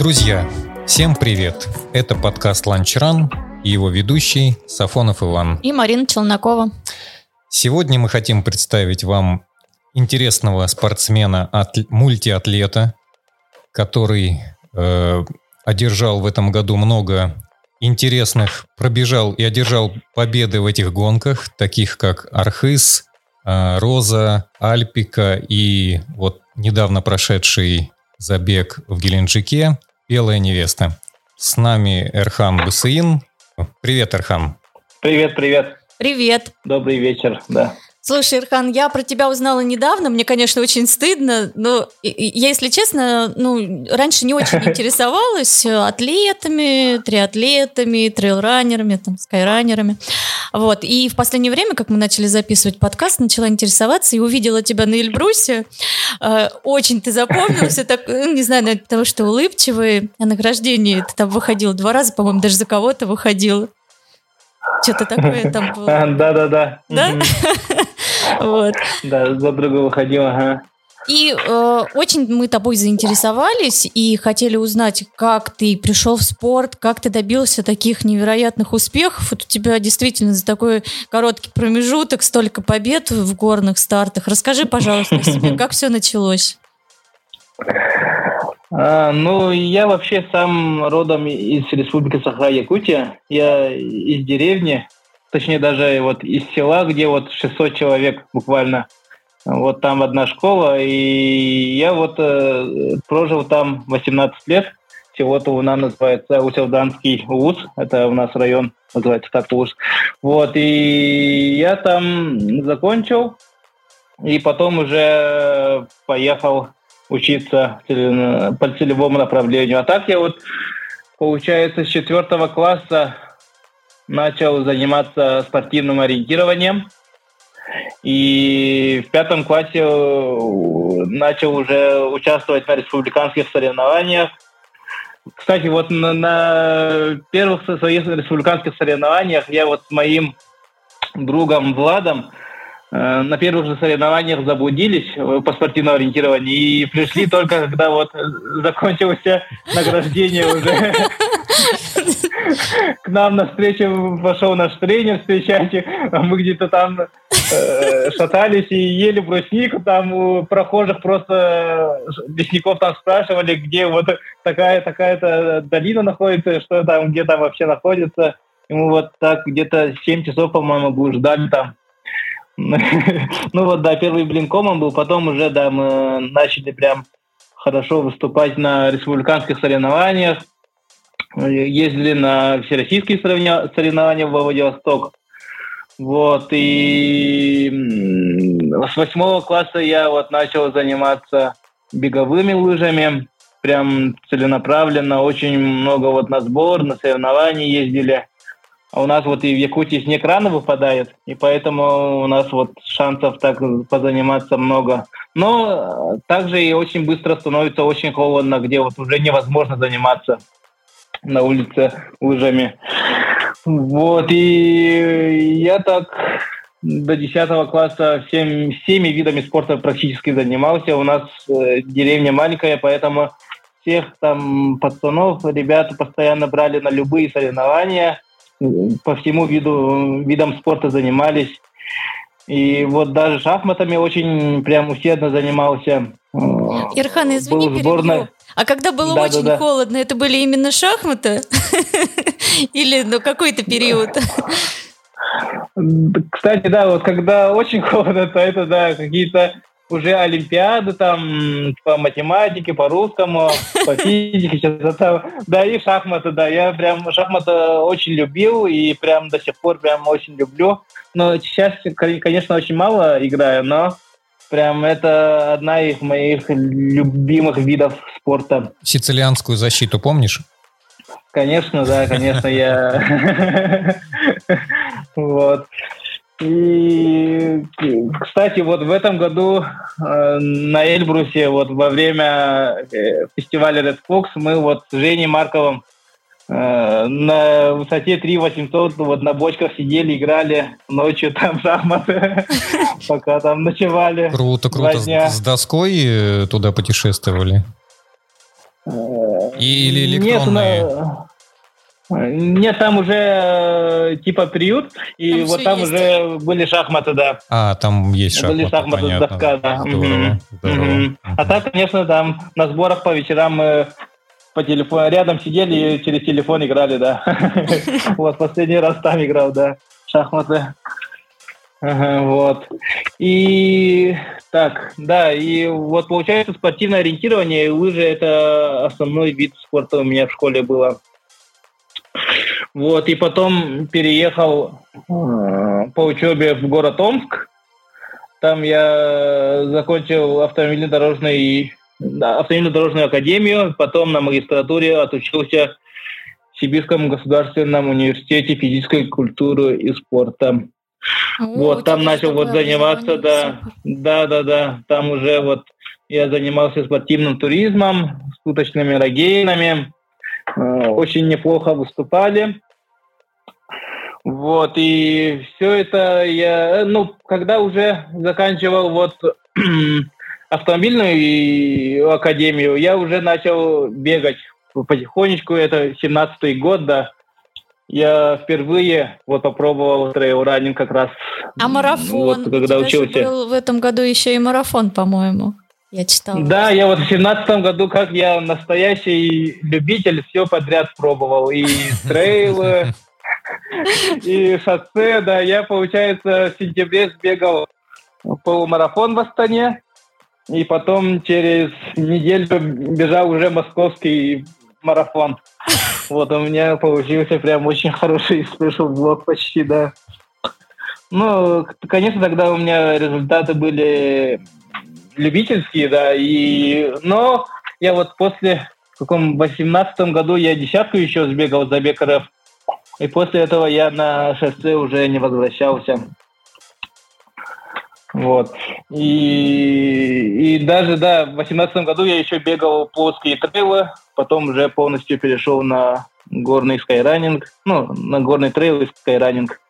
Друзья, всем привет! Это подкаст «Ланчран» и его ведущий Сафонов Иван. И Марина Челнокова. Сегодня мы хотим представить вам интересного спортсмена, мультиатлета, который э, одержал в этом году много интересных, пробежал и одержал победы в этих гонках, таких как Архыз, э, Роза, Альпика и вот недавно прошедший забег в Геленджике «Белая невеста». С нами Эрхам Бусаин. Привет, Эрхам. Привет, привет. Привет. Добрый вечер, да. Слушай, Ирхан, я про тебя узнала недавно, мне, конечно, очень стыдно, но я, если честно, ну, раньше не очень интересовалась атлетами, триатлетами, трейлранерами, там, скайранерами. Вот, и в последнее время, как мы начали записывать подкаст, начала интересоваться и увидела тебя на Эльбрусе. Э, очень ты запомнился, так, ну, не знаю, наверное, потому что улыбчивый. А награждение ты там выходил два раза, по-моему, даже за кого-то выходил. Что-то такое там было. Да-да-да. Да? Вот. Да, за друга выходил, ага. И э, очень мы тобой заинтересовались и хотели узнать, как ты пришел в спорт, как ты добился таких невероятных успехов. Вот у тебя действительно за такой короткий промежуток столько побед в горных стартах. Расскажи, пожалуйста, о себе, как все началось. А, ну, я вообще сам родом из республики Саха-Якутия. Я из деревни, точнее даже вот из села, где вот 600 человек буквально. Вот там одна школа, и я вот э, прожил там 18 лет. Всего-то у нас называется Уселданский УУЗ, это у нас район называется так УУЗ. Вот, и я там закончил, и потом уже поехал учиться по целевому направлению. А так я вот, получается, с четвертого класса начал заниматься спортивным ориентированием. И в пятом классе э, начал уже участвовать на республиканских соревнованиях. Кстати, вот на, на первых своих республиканских соревнованиях я вот с моим другом Владом Э, на первых же соревнованиях заблудились по спортивному ориентированию и пришли только когда вот закончилось награждение уже. К нам на встречу пошел наш тренер встречать, а мы где-то там э, шатались и ели бруснику, там у прохожих просто лесников там спрашивали, где вот такая такая-то долина находится, что там, где там вообще находится. И мы вот так где-то 7 часов, по-моему, ждали там ну вот, да, первый блинкомом был, потом уже, да, мы начали прям хорошо выступать на республиканских соревнованиях, ездили на всероссийские соревнования в Владивосток. Вот, и с восьмого класса я вот начал заниматься беговыми лыжами, прям целенаправленно, очень много вот на сбор, на соревнования ездили. А у нас вот и в Якутии снег рано выпадает, и поэтому у нас вот шансов так позаниматься много. Но также и очень быстро становится очень холодно, где вот уже невозможно заниматься на улице лыжами. Вот, и я так до 10 класса всем, всеми видами спорта практически занимался. У нас э, деревня маленькая, поэтому всех там пацанов, ребята постоянно брали на любые соревнования – по всему виду, видам спорта занимались. И вот даже шахматами очень прям усердно занимался. Ирхан, извини, Был перебью. А когда было да, очень да, да. холодно, это были именно шахматы? Или ну, какой-то период? Кстати, да, вот когда очень холодно, то это, да, какие-то уже олимпиады там по математике, по русскому, по физике, что-то Да, и шахматы, да. Я прям шахматы очень любил и прям до сих пор прям очень люблю. Но сейчас, конечно, очень мало играю, но прям это одна из моих любимых видов спорта. Сицилианскую защиту помнишь? Конечно, да, конечно, я... Вот. И, кстати, вот в этом году э, на Эльбрусе вот во время э, фестиваля Red Fox мы вот с Женей Марковым э, на высоте 3 800 вот на бочках сидели, играли ночью там шахматы, пока там ночевали. Круто, круто. С доской э, туда путешествовали? Или электронные? Нет, там уже э, типа приют, и там вот там есть. уже были шахматы, да. А, там есть шахматы, Были шахматы, понятно. доска, да. Здорово, здорово. Мгм. А так, конечно, там на сборах по вечерам мы по телефону рядом сидели и через телефон играли, да. Вот последний раз там играл, да, шахматы. Вот. И так, да, и вот получается спортивное ориентирование, и лыжи это основной вид спорта у меня в школе было. Вот, и потом переехал э, по учебе в город Омск. Там я закончил автомобильно-дорожный, автомобильно-дорожную академию, потом на магистратуре отучился в Сибирском государственном университете физической культуры и спорта. О, Вот, там начал вот заниматься, да, да, да, да, там уже вот я занимался спортивным туризмом, с уточными рогейнами, очень неплохо выступали. Вот, и все это я, э, ну, когда уже заканчивал вот автомобильную и- академию, я уже начал бегать потихонечку, это 17-й год, да, я впервые вот попробовал trail running как раз. А марафон? Вот, У когда тебя же учился. был в этом году еще и марафон, по-моему. Я читала. Да, я вот в семнадцатом году, как я настоящий любитель, все подряд пробовал. И трейлы, и шоссе, да. Я, получается, в сентябре сбегал полумарафон в Астане. И потом через неделю бежал уже московский марафон. Вот у меня получился прям очень хороший спешл блок почти, да. Ну, конечно, тогда у меня результаты были любительские, да, и... Но я вот после, в каком, восемнадцатом году я десятку еще сбегал за РФ, и после этого я на шоссе уже не возвращался. Вот. И, и даже, да, в восемнадцатом году я еще бегал плоские трейлы, потом уже полностью перешел на горный скайранинг, ну, на горный трейл и скайранинг.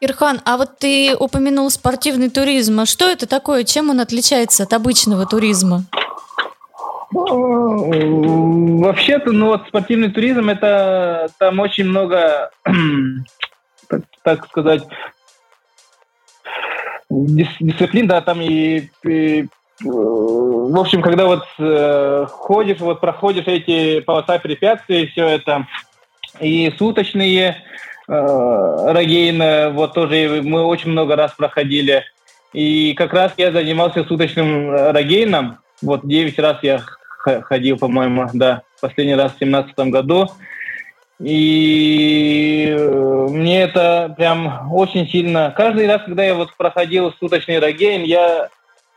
Ирхан, а вот ты упомянул спортивный туризм. А что это такое? Чем он отличается от обычного туризма? Вообще-то, ну вот спортивный туризм это там очень много, так, так сказать, дис- дисциплин, да, там и, и, в общем, когда вот э, ходишь, вот проходишь эти полоса препятствий, все это, и суточные э, рогейны, вот тоже мы очень много раз проходили, и как раз я занимался суточным э, рогейном, вот 9 раз я ходил, по-моему, да, последний раз в семнадцатом году. И э, мне это прям очень сильно... Каждый раз, когда я вот проходил суточный рогейн, я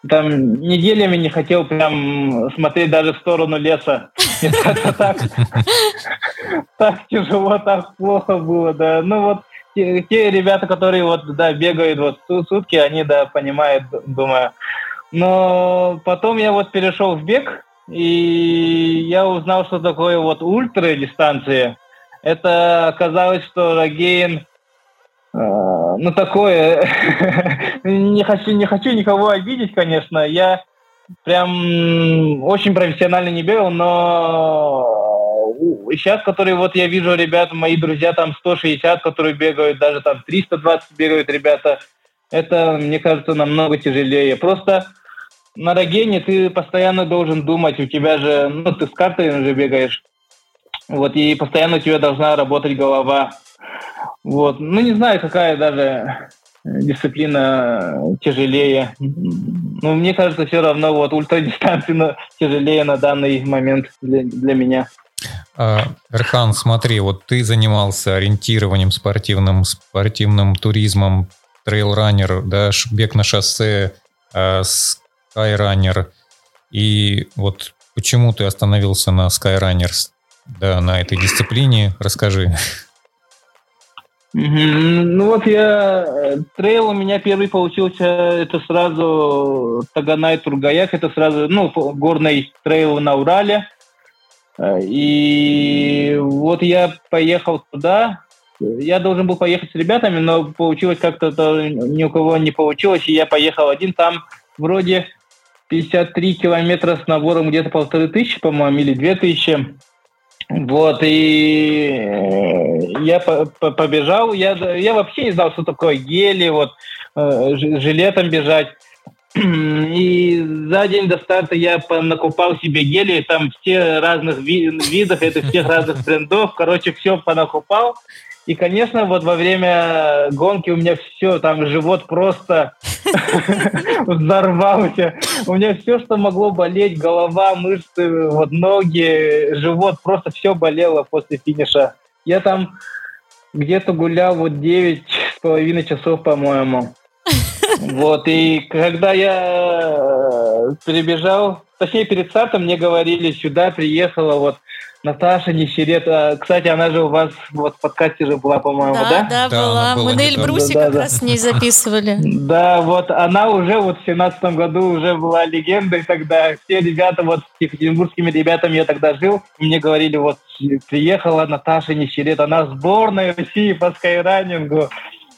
там неделями не хотел прям смотреть даже в сторону леса. Так, тяжело, так плохо было, да. Ну вот те, ребята, которые вот, да, бегают вот су- сутки, они, да, понимают, думаю. Но потом я вот перешел в бег, и я узнал, что такое вот ультра дистанции. Это оказалось, что Рогейн, ну такое, не хочу, не хочу никого обидеть, конечно. Я прям очень профессионально не бегал, но сейчас, которые вот я вижу ребят, мои друзья там 160, которые бегают, даже там 320 бегают ребята, это, мне кажется, намного тяжелее. Просто на Рогене ты постоянно должен думать, у тебя же, ну, ты с картой же бегаешь, вот, и постоянно у тебя должна работать голова. Вот, ну, не знаю, какая даже дисциплина тяжелее. Ну, мне кажется, все равно вот ультрадистанция тяжелее на данный момент для, для меня. А, Эрхан, смотри, вот ты занимался ориентированием спортивным, спортивным туризмом, трейл-раннер, да, ш- бег на шоссе, а, скайраннер. И вот почему ты остановился на skyrunner, да, на этой дисциплине? Расскажи. Ну вот я... э, Трейл у меня первый получился, это сразу Таганай Тургаяк, это сразу, ну, горный трейл на Урале. Э, И вот я поехал туда. Я должен был поехать с ребятами, но получилось как-то то ни у кого не получилось, и я поехал один. Там вроде 53 километра с набором где-то полторы тысячи, по-моему, или две тысячи. Вот, и э, я побежал, я, я вообще не знал, что такое гели, вот, э, жилетом бежать. И за день до старта я накупал себе гели, там все разных видов, это всех разных брендов, короче, все понакупал. И, конечно, вот во время гонки у меня все, там живот просто взорвался. У меня все, что могло болеть, голова, мышцы, вот ноги, живот, просто все болело после финиша. Я там где-то гулял вот 9 с половиной часов, по-моему. Вот, и когда я перебежал, точнее, перед стартом мне говорили, сюда приехала вот Наташа Нищерета. Кстати, она же у вас вот в подкасте же была, по-моему, да? Да, да, да была. Мы на Эльбрусе да, как да, раз да. с ней записывали. Да, вот она уже вот в семнадцатом году уже была легендой тогда. Все ребята, вот с екатеринбургскими ребятами я тогда жил, мне говорили, вот приехала Наташа Нищерета, она сборная России по скайранингу.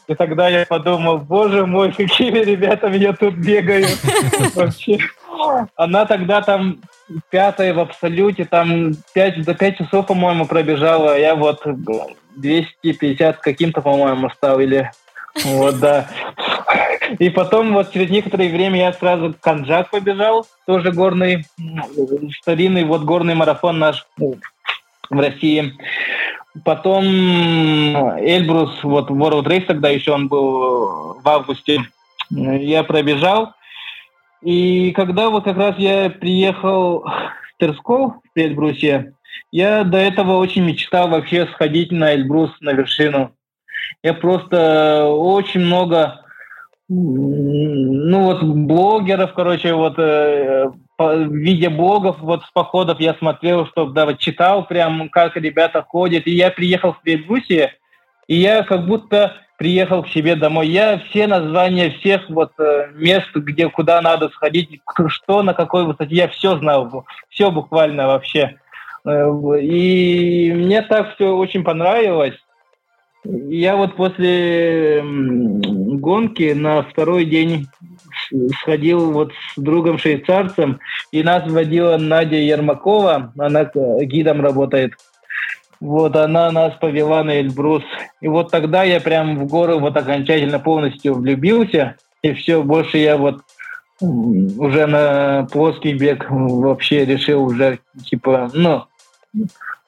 И тогда я подумал, боже мой, какими ребятами я тут бегаю. Вообще. Она тогда там пятая в абсолюте, там 5, до 5 часов, по-моему, пробежала. Я вот 250 каким-то, по-моему, стал или... Вот, да. И потом вот через некоторое время я сразу Канджак побежал, тоже горный, старинный вот горный марафон наш в России. Потом Эльбрус, вот World Race тогда еще он был в августе, я пробежал. И когда вот как раз я приехал в Терсков, в Эльбрусе, я до этого очень мечтал вообще сходить на Эльбрус, на вершину. Я просто очень много, ну вот блогеров, короче, вот э, в виде блогов, вот с походов я смотрел, что да, вот читал прям, как ребята ходят. И я приехал в Эльбрусе, и я как будто приехал к себе домой. Я все названия всех вот э, мест, где куда надо сходить, что на какой высоте, я все знал, все буквально вообще. Э, и мне так все очень понравилось. Я вот после гонки на второй день сходил вот с другом швейцарцем, и нас водила Надя Ермакова, она гидом работает. Вот она нас повела на Эльбрус. И вот тогда я прям в горы вот окончательно полностью влюбился. И все, больше я вот уже на плоский бег вообще решил уже, типа, ну,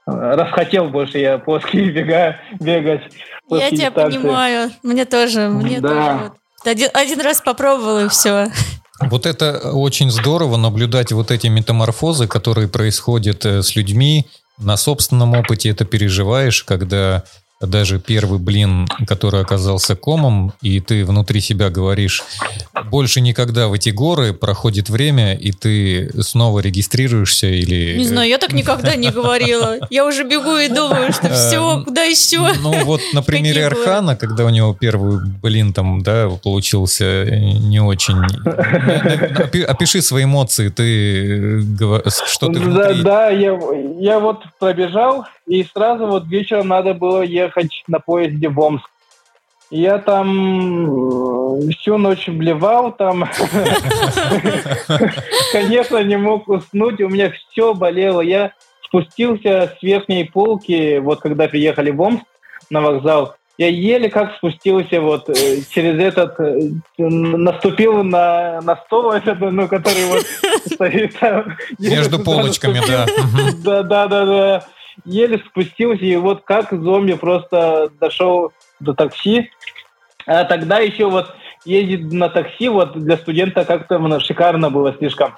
расхотел больше я плоские бега бегать. Я тебя понимаю, мне тоже, мне да. тоже. Вот. Один, один раз попробовал и все. Вот это очень здорово наблюдать вот эти метаморфозы, которые происходят э, с людьми, на собственном опыте это переживаешь, когда даже первый блин, который оказался комом, и ты внутри себя говоришь, больше никогда в эти горы проходит время, и ты снова регистрируешься или... Не знаю, я так никогда не говорила. Я уже бегу и думаю, что все, куда еще? Ну вот на примере Архана, когда у него первый блин там, да, получился не очень... Опиши свои эмоции, ты... Что ты внутри? Да, да, я, я вот пробежал, и сразу вот вечером надо было ехать на поезде в Омск. Я там всю ночь блевал, там, конечно, не мог уснуть, у меня все болело. Я спустился с верхней полки, вот когда приехали в Омск на вокзал, я еле как спустился вот э, через этот, э, наступил на, на стол этот, ну, который вот стоит там. Между полочками, да. Да, да, да, да еле спустился, и вот как зомби просто дошел до такси. А тогда еще вот ездить на такси вот для студента как-то ну, шикарно было слишком.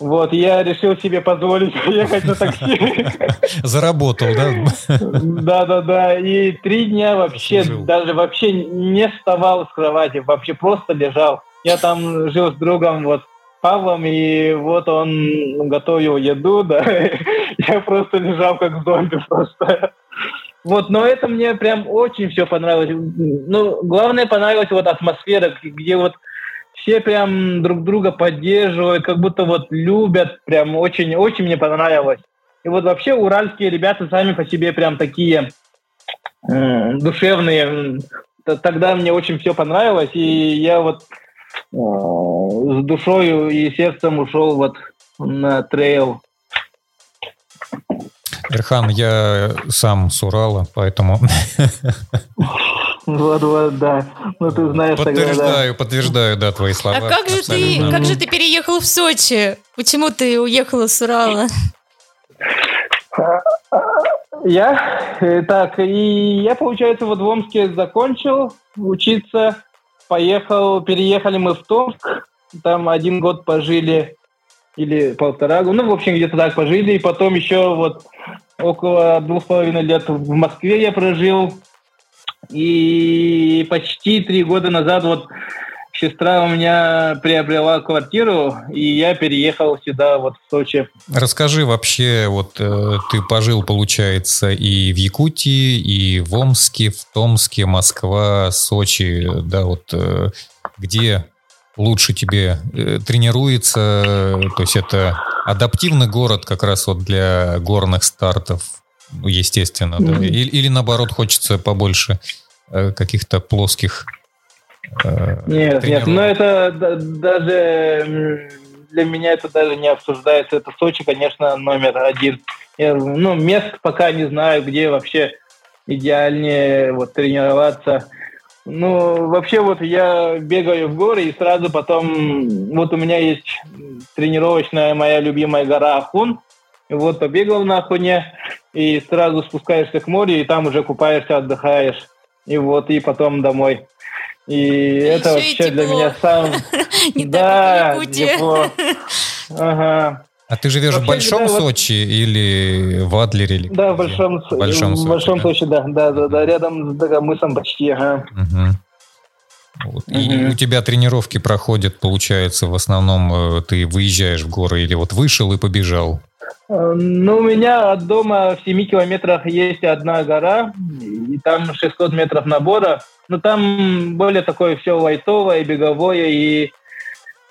Вот, я решил себе позволить ехать на такси. Заработал, да? Да-да-да, и три дня вообще, даже вообще не вставал с кровати, вообще просто лежал. Я там жил с другом, вот, Павлом, и вот он готовил еду, да, я просто лежал как зомби просто. Вот, но это мне прям очень все понравилось. Ну, главное понравилась вот атмосфера, где вот все прям друг друга поддерживают, как будто вот любят, прям очень, очень мне понравилось. И вот вообще уральские ребята сами по себе прям такие э, душевные. Тогда мне очень все понравилось, и я вот с душой и сердцем ушел вот на трейл. Ирхан, я сам с Урала, поэтому... Вот, вот, да. Ну, ты знаешь, подтверждаю, тогда, да. подтверждаю, да, твои слова. А как же ты, как же ты переехал в Сочи? Почему ты уехала с Урала? Я? Э, так, и я, получается, вот в Омске закончил учиться, поехал, переехали мы в Томск, там один год пожили, или полтора ну, в общем, где-то так пожили, и потом еще вот около двух с половиной лет в Москве я прожил, и почти три года назад вот сестра у меня приобрела квартиру, и я переехал сюда, вот в Сочи. Расскажи вообще, вот э, ты пожил, получается, и в Якутии, и в Омске, в Томске, Москва, Сочи, да, вот э, где лучше тебе э, тренируется, то есть это адаптивный город как раз вот для горных стартов, естественно, да, mm-hmm. или, или наоборот хочется побольше э, каких-то плоских нет, нет, но это даже для меня это даже не обсуждается. Это Сочи, конечно, номер один. Я, ну, мест пока не знаю, где вообще идеальнее вот тренироваться. Ну, вообще вот я бегаю в горы и сразу потом... Вот у меня есть тренировочная моя любимая гора Ахун. И вот побегал на Ахуне и сразу спускаешься к морю, и там уже купаешься, отдыхаешь. И вот, и потом домой. И это вообще для меня сам... Да, тепло. Ага. А ты живешь Вообще, в Большом да, Сочи вот... или в Адлере? Или да, в Большом, Большом, в Большом Сочи, да. да, да, да, рядом с Дагомысом почти, ага. Угу. Вот. Угу. И у тебя тренировки проходят, получается, в основном э, ты выезжаешь в горы или вот вышел и побежал? Э, ну, у меня от дома в 7 километрах есть одна гора, и там 600 метров набора. Но там более такое все лайтовое, беговое, и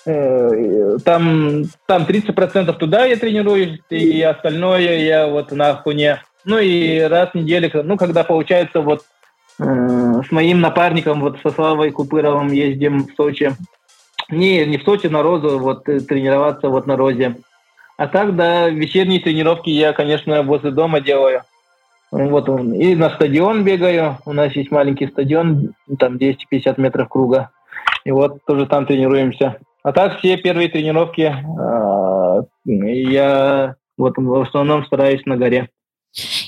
э, там, там 30% туда я тренируюсь, и остальное я вот на хуне. Ну и раз в неделю, ну когда получается вот э, с моим напарником, вот со Славой Купыровым ездим в Сочи. Не, не в Сочи, на Розу, вот э, тренироваться вот на Розе. А так, да, вечерние тренировки я, конечно, возле дома делаю. Вот он. И на стадион бегаю. У нас есть маленький стадион, там 250 метров круга. И вот тоже там тренируемся. А так все первые тренировки э, я вот в основном стараюсь на горе.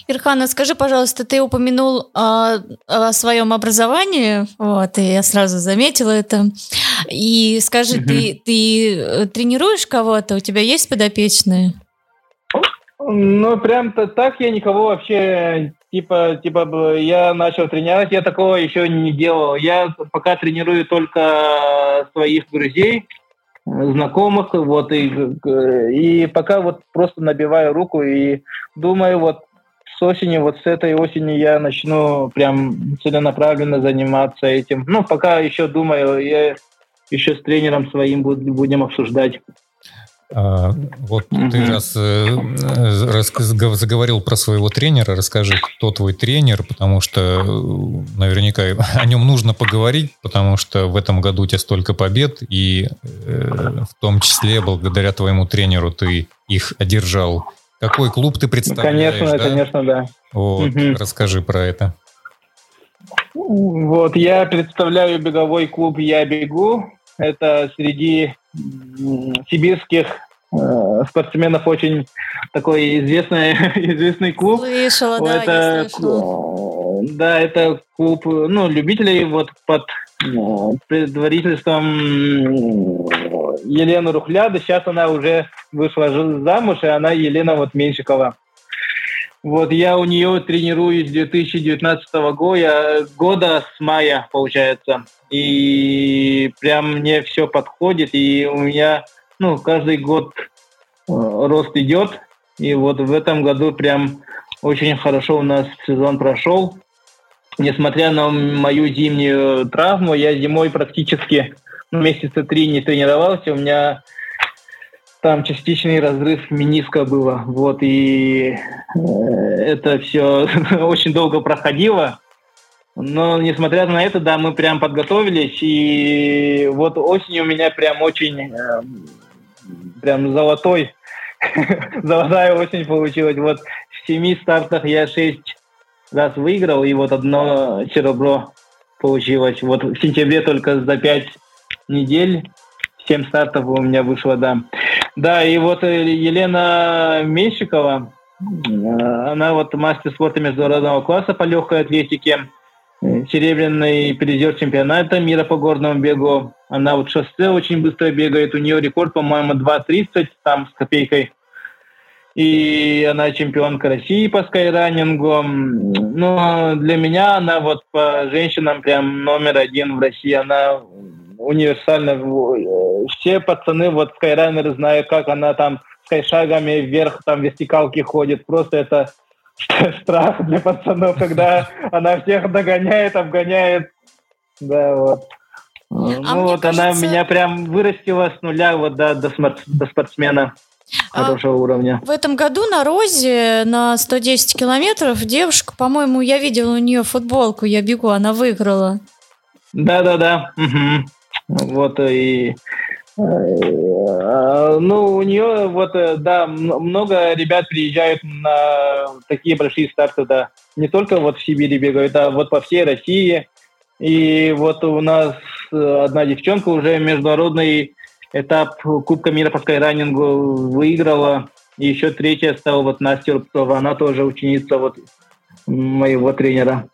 Ирхана, скажи, пожалуйста, ты упомянул о, о своем образовании, вот, и я сразу заметила это. И скажи, угу. ты, ты тренируешь кого-то? У тебя есть подопечные? Ну, прям-то так я никого вообще, типа, типа, я начал тренировать, я такого еще не делал. Я пока тренирую только своих друзей, знакомых, вот, и, и пока вот просто набиваю руку и думаю, вот, с осени, вот с этой осени я начну прям целенаправленно заниматься этим. Ну, пока еще думаю, я еще с тренером своим будем обсуждать. А, вот угу. ты раз, э, раз заговорил про своего тренера, расскажи, кто твой тренер, потому что э, наверняка о нем нужно поговорить, потому что в этом году у тебя столько побед, и э, в том числе благодаря твоему тренеру ты их одержал. Какой клуб ты представляешь? Конечно, да? конечно, да. Вот, угу. расскажи про это. Вот, я представляю беговой клуб «Я бегу». Это среди сибирских э, спортсменов очень такой известный, известный клуб. Слышала, да, это, я слышала. Да, это клуб ну, любителей вот под э, предварительством Елены Рухляды. Сейчас она уже вышла замуж, и она Елена вот Меньшикова. Вот я у нее тренируюсь с 2019 года, года с мая, получается. И прям мне все подходит, и у меня, ну, каждый год э, рост идет. И вот в этом году прям очень хорошо у нас сезон прошел. Несмотря на мою зимнюю травму, я зимой практически месяца три не тренировался. У меня там частичный разрыв мениска было. Вот, и э, это все очень долго проходило. Но, несмотря на это, да, мы прям подготовились, и вот осенью у меня прям очень, э, прям золотой, золотая осень получилась. Вот в семи стартах я шесть раз выиграл, и вот одно серебро получилось. Вот в сентябре только за пять недель семь стартов у меня вышло, да. Да, и вот э, Елена Меньшикова, э, она вот мастер спорта международного класса по легкой атлетике, э, серебряный призер чемпионата мира по горному бегу. Она вот шоссе очень быстро бегает, у нее рекорд, по-моему, 2.30 там с копейкой и она чемпионка России по скайранингу. Но для меня она вот по женщинам прям номер один в России. Она универсальна. Все пацаны, вот скайранеры знают, как она там скайшагами вверх, там вертикалки ходит. Просто это страх для пацанов, когда она всех догоняет, обгоняет. Да, вот. А ну вот кажется... она меня прям вырастила с нуля вот до, до, до спортсмена. А хорошего а уровня. В этом году на Розе на 110 километров девушка, по-моему, я видела у нее футболку, я бегу, она выиграла. Да-да-да. Угу. Вот и э, ну, у нее вот, э, да, много ребят приезжают на такие большие старты, да. Не только вот в Сибири бегают, а вот по всей России. И вот у нас э, одна девчонка уже международный этап Кубка мира по скайранингу выиграла. И еще третья стала вот Настя Рубцова. Она тоже ученица вот моего тренера.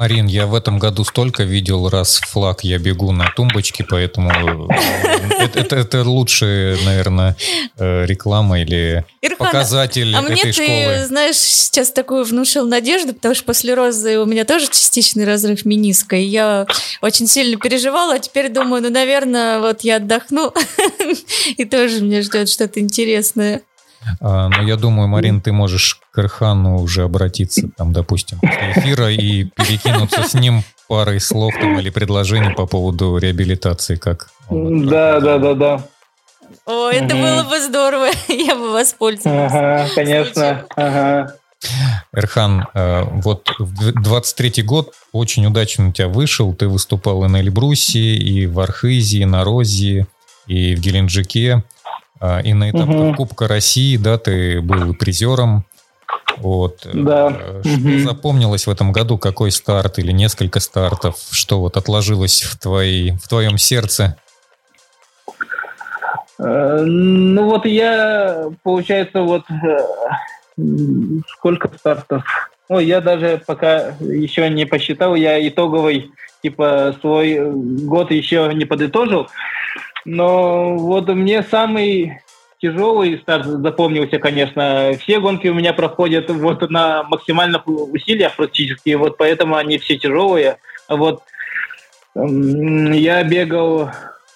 Марин, я в этом году столько видел раз флаг «Я бегу на тумбочке», поэтому э, это, это, это лучшая, наверное, э, реклама или Ирхан, показатель а этой мне школы. ты, знаешь, сейчас такую внушил надежду, потому что после «Розы» у меня тоже частичный разрыв мениска, и я очень сильно переживала, а теперь думаю, ну, наверное, вот я отдохну, и тоже мне ждет что-то интересное. А, но я думаю, Марин, ты можешь к Ирхану уже обратиться, там, допустим, после эфира и перекинуться с ним парой слов там, или предложений по поводу реабилитации, как Да, да, да, да. О, это угу. было бы здорово, я бы воспользовалась. Ага, конечно, ага. Эрхан, э, вот 23-й год очень удачно у тебя вышел. Ты выступал и на Эльбрусе, и в Архизе, и на Розе, и в Геленджике. А, и на этапах угу. Кубка России, да, ты был призером. Вот. Да. Э, что угу. запомнилось в этом году? Какой старт или несколько стартов? Что вот отложилось в, твоей, в твоем сердце? Э, ну вот я, получается, вот э, сколько стартов? Ой, я даже пока еще не посчитал, я итоговый, типа, свой год еще не подытожил. Но вот мне самый тяжелый старт запомнился, конечно. Все гонки у меня проходят вот на максимальных усилиях практически, вот поэтому они все тяжелые. Вот я бегал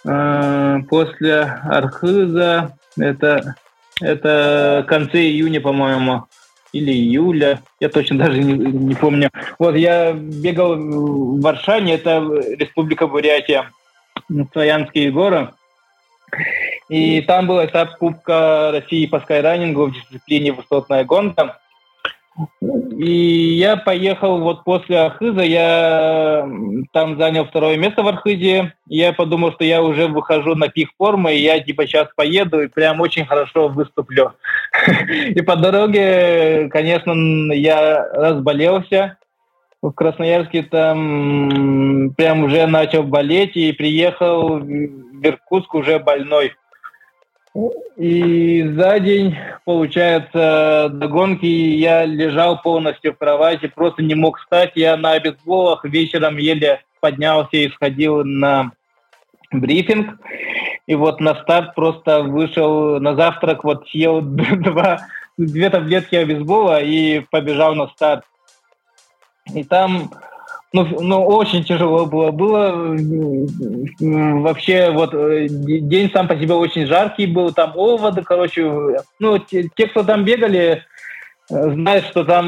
э, после Архиза, это, это конце июня, по-моему, или июля, я точно даже не, не помню. Вот я бегал в Варшане, это Республика Бурятия. Троянские горы. И там был этап Кубка России по скайранингу в дисциплине высотная гонка. И я поехал вот после Архиза, я там занял второе место в Архизе. Я подумал, что я уже выхожу на пик формы, и я типа сейчас поеду и прям очень хорошо выступлю. И по дороге, конечно, я разболелся в Красноярске там прям уже начал болеть и приехал в Иркутск уже больной. И за день, получается, до гонки я лежал полностью в кровати, просто не мог встать. Я на обезболах вечером еле поднялся и сходил на брифинг. И вот на старт просто вышел на завтрак, вот съел два, две таблетки обезбола и побежал на старт. И там ну, ну, очень тяжело было. Было вообще вот э, день сам по себе очень жаркий был, там оводы, короче. Ну, те, те кто там бегали, э, знают, что там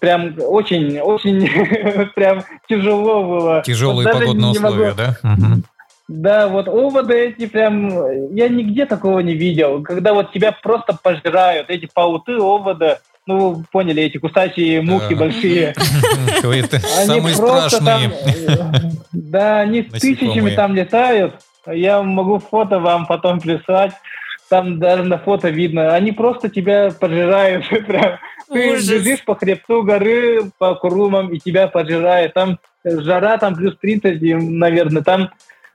прям очень, очень прям тяжело было. Тяжелые вот погодные условия, могу... да? Угу. Да, вот оводы эти прям, я нигде такого не видел, когда вот тебя просто пожирают, эти пауты овода, ну, поняли, эти кусачие мухи большие. Самые страшные. Да, они тысячами там летают. Я могу фото вам потом прислать. Там даже на фото видно. Они просто тебя пожирают. Прям. Ты бежишь по хребту горы, по курумам, и тебя пожирают. Там жара, там плюс 30, наверное. Там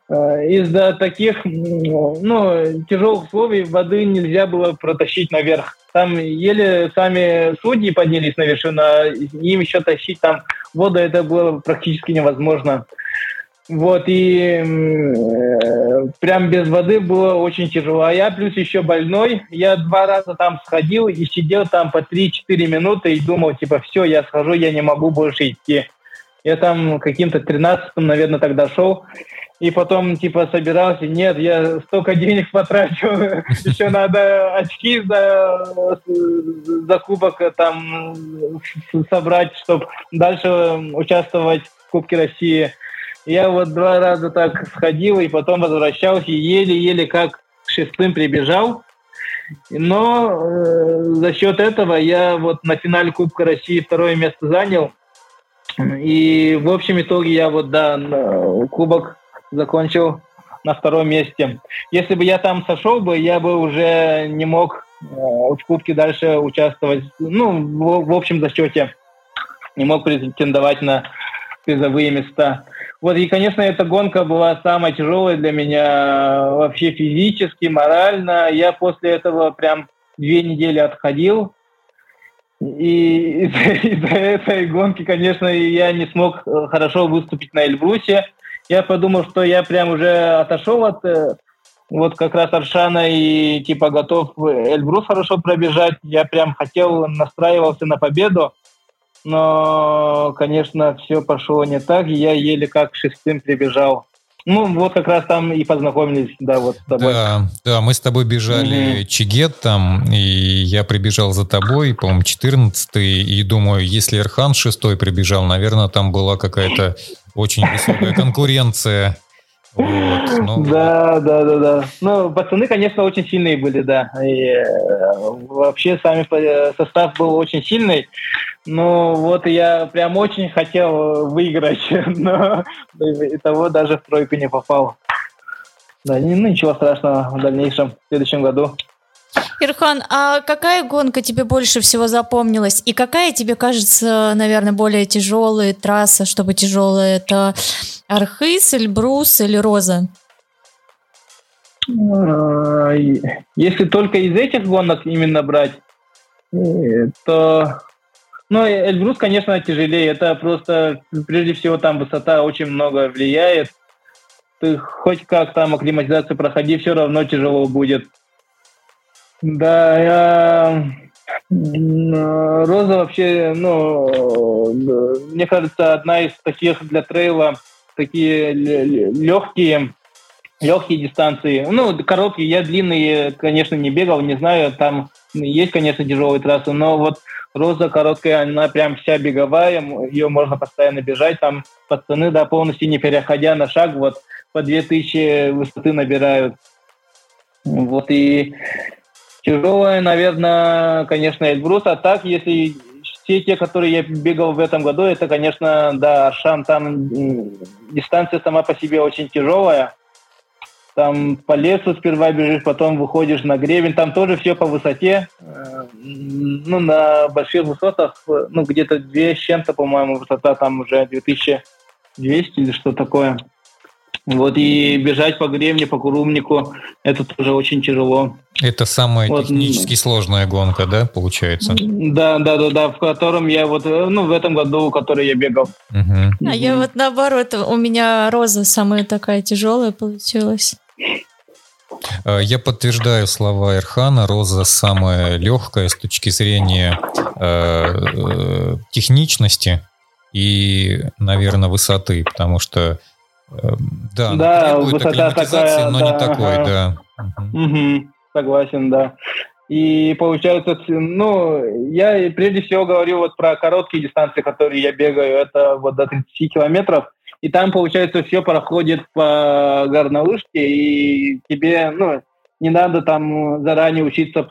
э, из-за таких ну, тяжелых условий воды нельзя было протащить наверх. Там еле сами судьи поднялись на вершину, а им еще тащить там воду, это было практически невозможно. Вот, и э, прям без воды было очень тяжело. А я плюс еще больной. Я два раза там сходил и сидел там по 3-4 минуты и думал, типа, все, я схожу, я не могу больше идти. Я там каким-то 13-м, наверное, тогда шел. И потом, типа, собирался, нет, я столько денег потратил, еще надо очки за, за кубок там собрать, чтобы дальше участвовать в Кубке России. Я вот два раза так сходил и потом возвращался, еле-еле как к шестым прибежал. Но э, за счет этого я вот на финале Кубка России второе место занял. И в общем итоге я вот, да, Кубок закончил на втором месте. Если бы я там сошел бы, я бы уже не мог э, в Кубке дальше участвовать. Ну, в, в общем зачете не мог претендовать на призовые места. Вот, и, конечно, эта гонка была самая тяжелая для меня вообще физически, морально. Я после этого прям две недели отходил. И из-за из этой гонки, конечно, я не смог э, хорошо выступить на Эльбрусе. Я подумал, что я прям уже отошел от э, вот как раз Аршана и типа готов Эльбрус хорошо пробежать. Я прям хотел, настраивался на победу но, конечно, все пошло не так, я еле как шестым прибежал. Ну, вот как раз там и познакомились, да, вот с тобой. Да, да, мы с тобой бежали mm-hmm. Чигет там, и я прибежал за тобой, по-моему, 14 и думаю, если Эрхан шестой прибежал, наверное, там была какая-то очень высокая конкуренция. Вот, ну... Да, да, да, да. Ну, пацаны, конечно, очень сильные были, да. И э, вообще сами состав был очень сильный. Ну, вот я прям очень хотел выиграть, но и того даже в тройку не попал. Да, ну, ничего страшного в дальнейшем, в следующем году. Ирхан, а какая гонка тебе больше всего запомнилась? И какая тебе кажется, наверное, более тяжелая трасса, чтобы тяжелая? Это Архыз, Эльбрус или Роза? Если только из этих гонок именно брать, э, то... Ну, Эльбрус, конечно, тяжелее. Это просто, прежде всего, там высота очень много влияет. Ты хоть как там акклиматизацию проходи, все равно тяжело будет. Да, я... Роза вообще, ну, мне кажется, одна из таких для трейла такие легкие, легкие дистанции. Ну, короткие, я длинные, конечно, не бегал, не знаю, там есть, конечно, тяжелые трассы, но вот Роза короткая, она прям вся беговая, ее можно постоянно бежать, там пацаны, да, полностью не переходя на шаг, вот по 2000 высоты набирают. Вот и тяжелая, наверное, конечно, Эльбрус, а так, если все те, которые я бегал в этом году, это, конечно, да, Аршан, там дистанция сама по себе очень тяжелая. Там по лесу сперва бежишь, потом выходишь на гребень, там тоже все по высоте. Э, ну, на больших высотах, ну, где-то две с чем-то, по-моему, высота там уже 2200 или что такое. Вот и бежать по гребне, по курумнику, это тоже очень тяжело. Это самая вот. технически сложная гонка, да, получается? Да, да, да, да, в котором я вот, ну, в этом году, в который я бегал. Угу. А я вот наоборот, у меня роза самая такая тяжелая получилась. А, я подтверждаю слова Эрхана. Роза самая легкая с точки зрения э, техничности и, наверное, высоты, потому что да, да высота такая, но да, не такой, ага. да. Угу, согласен, да. И получается, ну, я прежде всего говорю вот про короткие дистанции, которые я бегаю, это вот до 30 километров, и там, получается, все проходит по горнолыжке, и тебе, ну, не надо там заранее учиться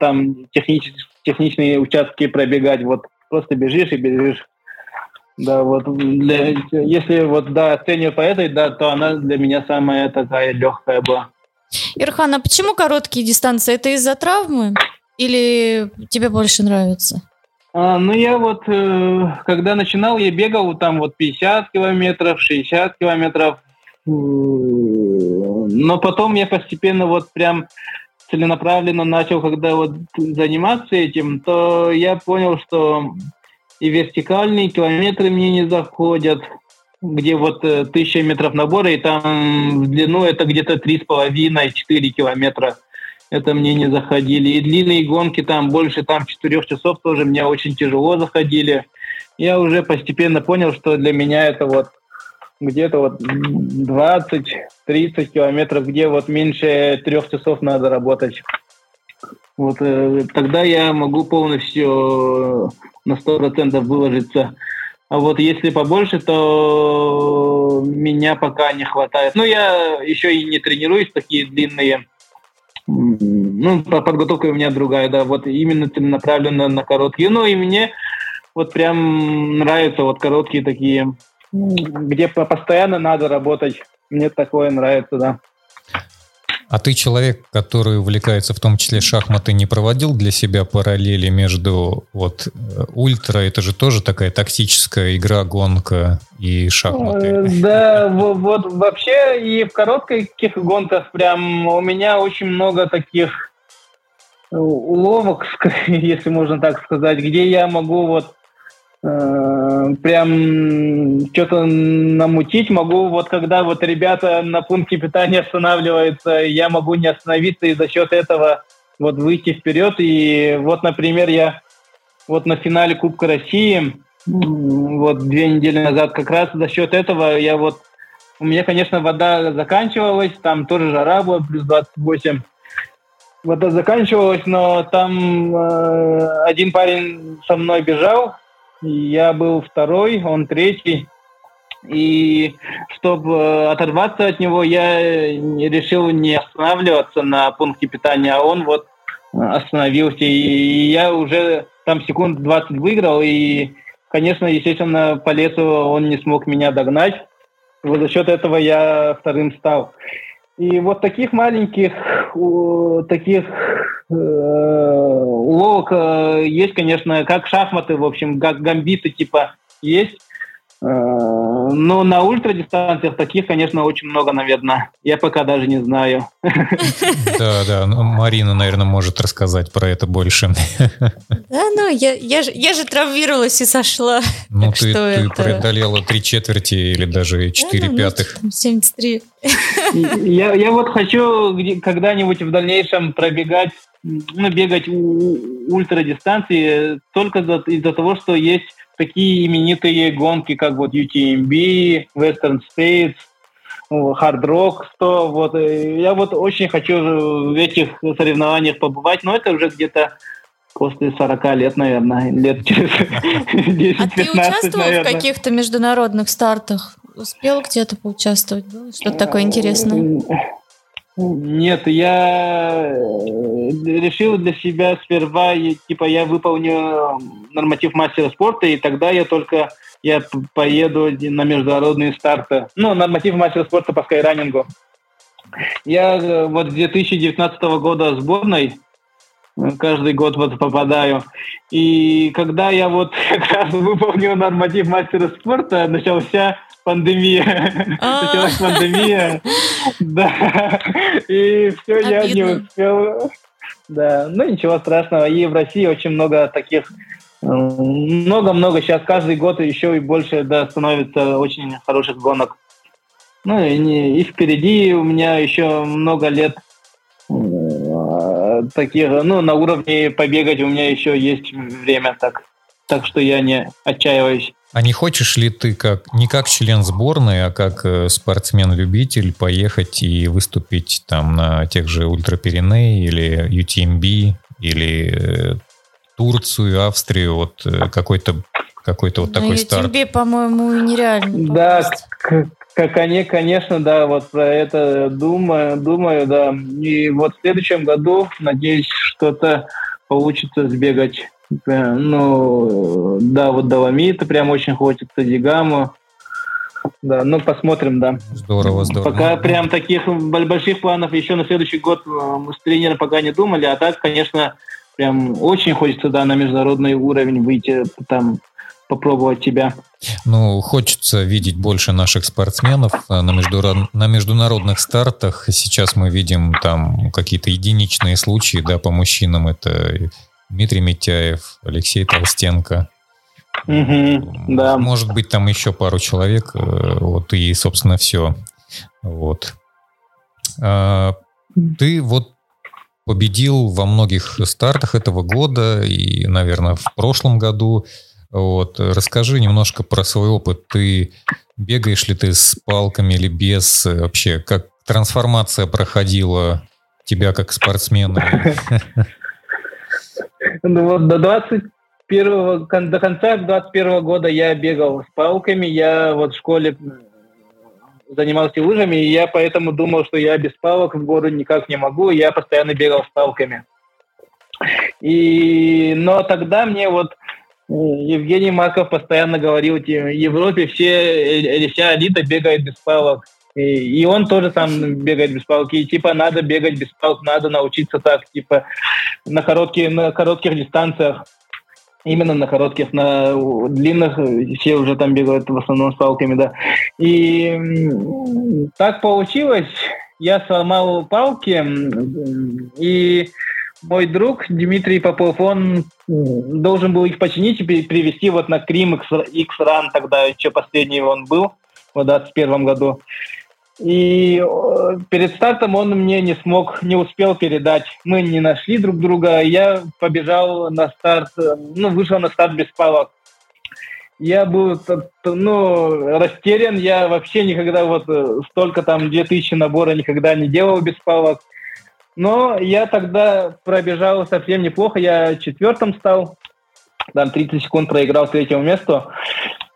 там техническим техничные участки пробегать. Вот просто бежишь и бежишь. Да, вот для, если вот да, оцениваю по этой, да, то она для меня самая такая легкая была. Ирхан, а почему короткие дистанции? Это из-за травмы или тебе больше нравится? А, ну, я вот, э, когда начинал, я бегал там вот 50 километров, 60 километров. Но потом я постепенно вот прям целенаправленно начал, когда вот заниматься этим, то я понял, что и вертикальные километры мне не заходят, где вот э, тысяча метров набора, и там в длину это где-то три с половиной-четыре километра. Это мне не заходили. И длинные гонки там больше там четырех часов тоже мне очень тяжело заходили. Я уже постепенно понял, что для меня это вот где-то вот 20-30 километров, где вот меньше трех часов надо работать. Вот э, тогда я могу полностью на 100% выложиться. А вот если побольше, то меня пока не хватает. Ну, я еще и не тренируюсь такие длинные. Ну, подготовка у меня другая, да, вот именно направлена на короткие. Ну, и мне вот прям нравятся вот короткие такие, где постоянно надо работать. Мне такое нравится, да. А ты человек, который увлекается в том числе шахматы, не проводил для себя параллели между вот э, ультра, это же тоже такая тактическая игра, гонка и шахматы? Э, да, вот, вообще и в коротких гонках прям у меня очень много таких уловок, если можно так сказать, где я могу вот Э, прям что-то намутить могу. Вот когда вот ребята на пункте питания останавливаются, я могу не остановиться и за счет этого вот выйти вперед. И вот, например, я вот на финале Кубка России вот две недели назад как раз за счет этого я вот у меня, конечно, вода заканчивалась, там тоже жара была, плюс 28. Вода заканчивалась, но там э, один парень со мной бежал, я был второй, он третий. И чтобы э, оторваться от него, я решил не останавливаться на пункте питания, а он вот остановился. И я уже там секунд 20 выиграл, и, конечно, естественно, по лесу он не смог меня догнать. Вот за счет этого я вторым стал. И вот таких маленьких, таких э, уловок э, есть, конечно, как шахматы, в общем, как гамбиты типа есть. Но на ультрадистанциях таких, конечно, очень много, наверное. Я пока даже не знаю. Да, да. Ну, Марина, наверное, может рассказать про это больше. Да, ну, я, я, же, я же травмировалась и сошла. Ну, ты, ты преодолела три четверти или даже четыре ну, пятых. 73. Я, я вот хочу когда-нибудь в дальнейшем пробегать, ну, бегать ультрадистанции только из-за того, что есть такие именитые гонки, как вот UTMB, Western States, Hard Rock 100. Вот. Э, я вот очень хочу в этих соревнованиях побывать, но это уже где-то после 40 лет, наверное, лет через 10-15, А ты участвовал наверное. в каких-то международных стартах? Успел где-то поучаствовать? Было что-то такое интересное? Нет, я э, решил для себя сперва, типа, я выполню норматив мастера спорта, и тогда я только я поеду на международные старты. Ну, норматив мастера спорта по скайранингу. Я э, вот с 2019 года сборной э, каждый год вот попадаю. И когда я вот как раз выполнил норматив мастера спорта, начался пандемия. А. Началась пандемия. Да. И все, я не успел. Да, ну ничего страшного. И в России очень много таких много-много сейчас каждый год еще и больше да, становится очень хороших гонок. Ну и, не, и впереди у меня еще много лет таких, ну, на уровне побегать у меня еще есть время так. Так что я не отчаиваюсь. А не хочешь ли ты как не как член сборной, а как э, спортсмен-любитель поехать и выступить там на тех же Ультрапиреней или UTMB или э, Турцию, Австрию, вот э, какой-то какой-то вот такой старт? UTMB, по-моему, нереально. Да, как они, конечно, да, вот про это думаю, думаю, да. И вот в следующем году, надеюсь, что-то получится сбегать. Ну, да, вот Доломита прям очень хочется, Дигаму. Да, ну посмотрим, да. Здорово, здорово. Пока прям таких больших планов еще на следующий год э, мы с тренером пока не думали, а так, конечно, прям очень хочется, да, на международный уровень выйти, там, попробовать тебя. Ну, хочется видеть больше наших спортсменов э, на, международ... на международных стартах. Сейчас мы видим там какие-то единичные случаи, да, по мужчинам. Это Дмитрий Митяев, Алексей Толстенко. Угу, да. Может быть, там еще пару человек, э, вот, и, собственно, все. Вот. А, ты вот победил во многих стартах этого года и, наверное, в прошлом году. Вот. Расскажи немножко про свой опыт. Ты бегаешь ли ты с палками или без? Вообще, как трансформация проходила тебя как спортсмена? Ну вот до 21 до конца 21 года я бегал с палками. Я вот в школе занимался лыжами, и я поэтому думал, что я без палок в гору никак не могу. Я постоянно бегал с палками. И, но тогда мне вот Евгений Марков постоянно говорил, в Европе все, вся элита бегает без палок. И, он тоже сам бегает без палки. И типа надо бегать без палок, надо научиться так, типа на, короткие, на коротких дистанциях. Именно на коротких, на длинных все уже там бегают в основном с палками, да. И так получилось. Я сломал палки, и мой друг Дмитрий Попов, он должен был их починить и привести вот на Крим X-Run, тогда еще последний он был в 2021 году. И перед стартом он мне не смог, не успел передать. Мы не нашли друг друга. Я побежал на старт, ну, вышел на старт без палок. Я был, ну, растерян. Я вообще никогда вот столько там 2000 набора никогда не делал без палок. Но я тогда пробежал совсем неплохо. Я четвертым стал. Там 30 секунд проиграл третьему месту.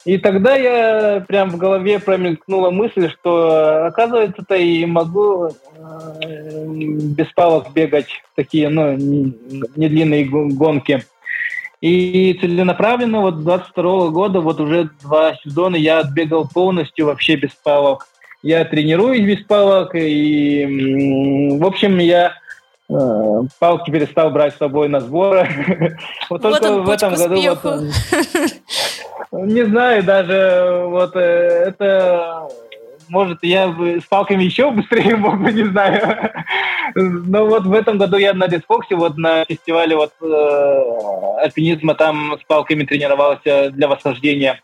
И тогда я прям в голове промелькнула мысль, что оказывается-то и могу э, без палок бегать такие, ну, не длинные гонки. И целенаправленно вот 22 года, вот уже два сезона я отбегал полностью вообще без палок. Я тренируюсь без палок, и, в общем, я э, палки перестал брать с собой на сборы. Вот только в этом году... Не знаю, даже вот э, это может, я бы с палками еще быстрее мог бы, не знаю. Но вот в этом году я на Дисфоксе, вот на фестивале вот э, альпинизма там с палками тренировался для восхождения.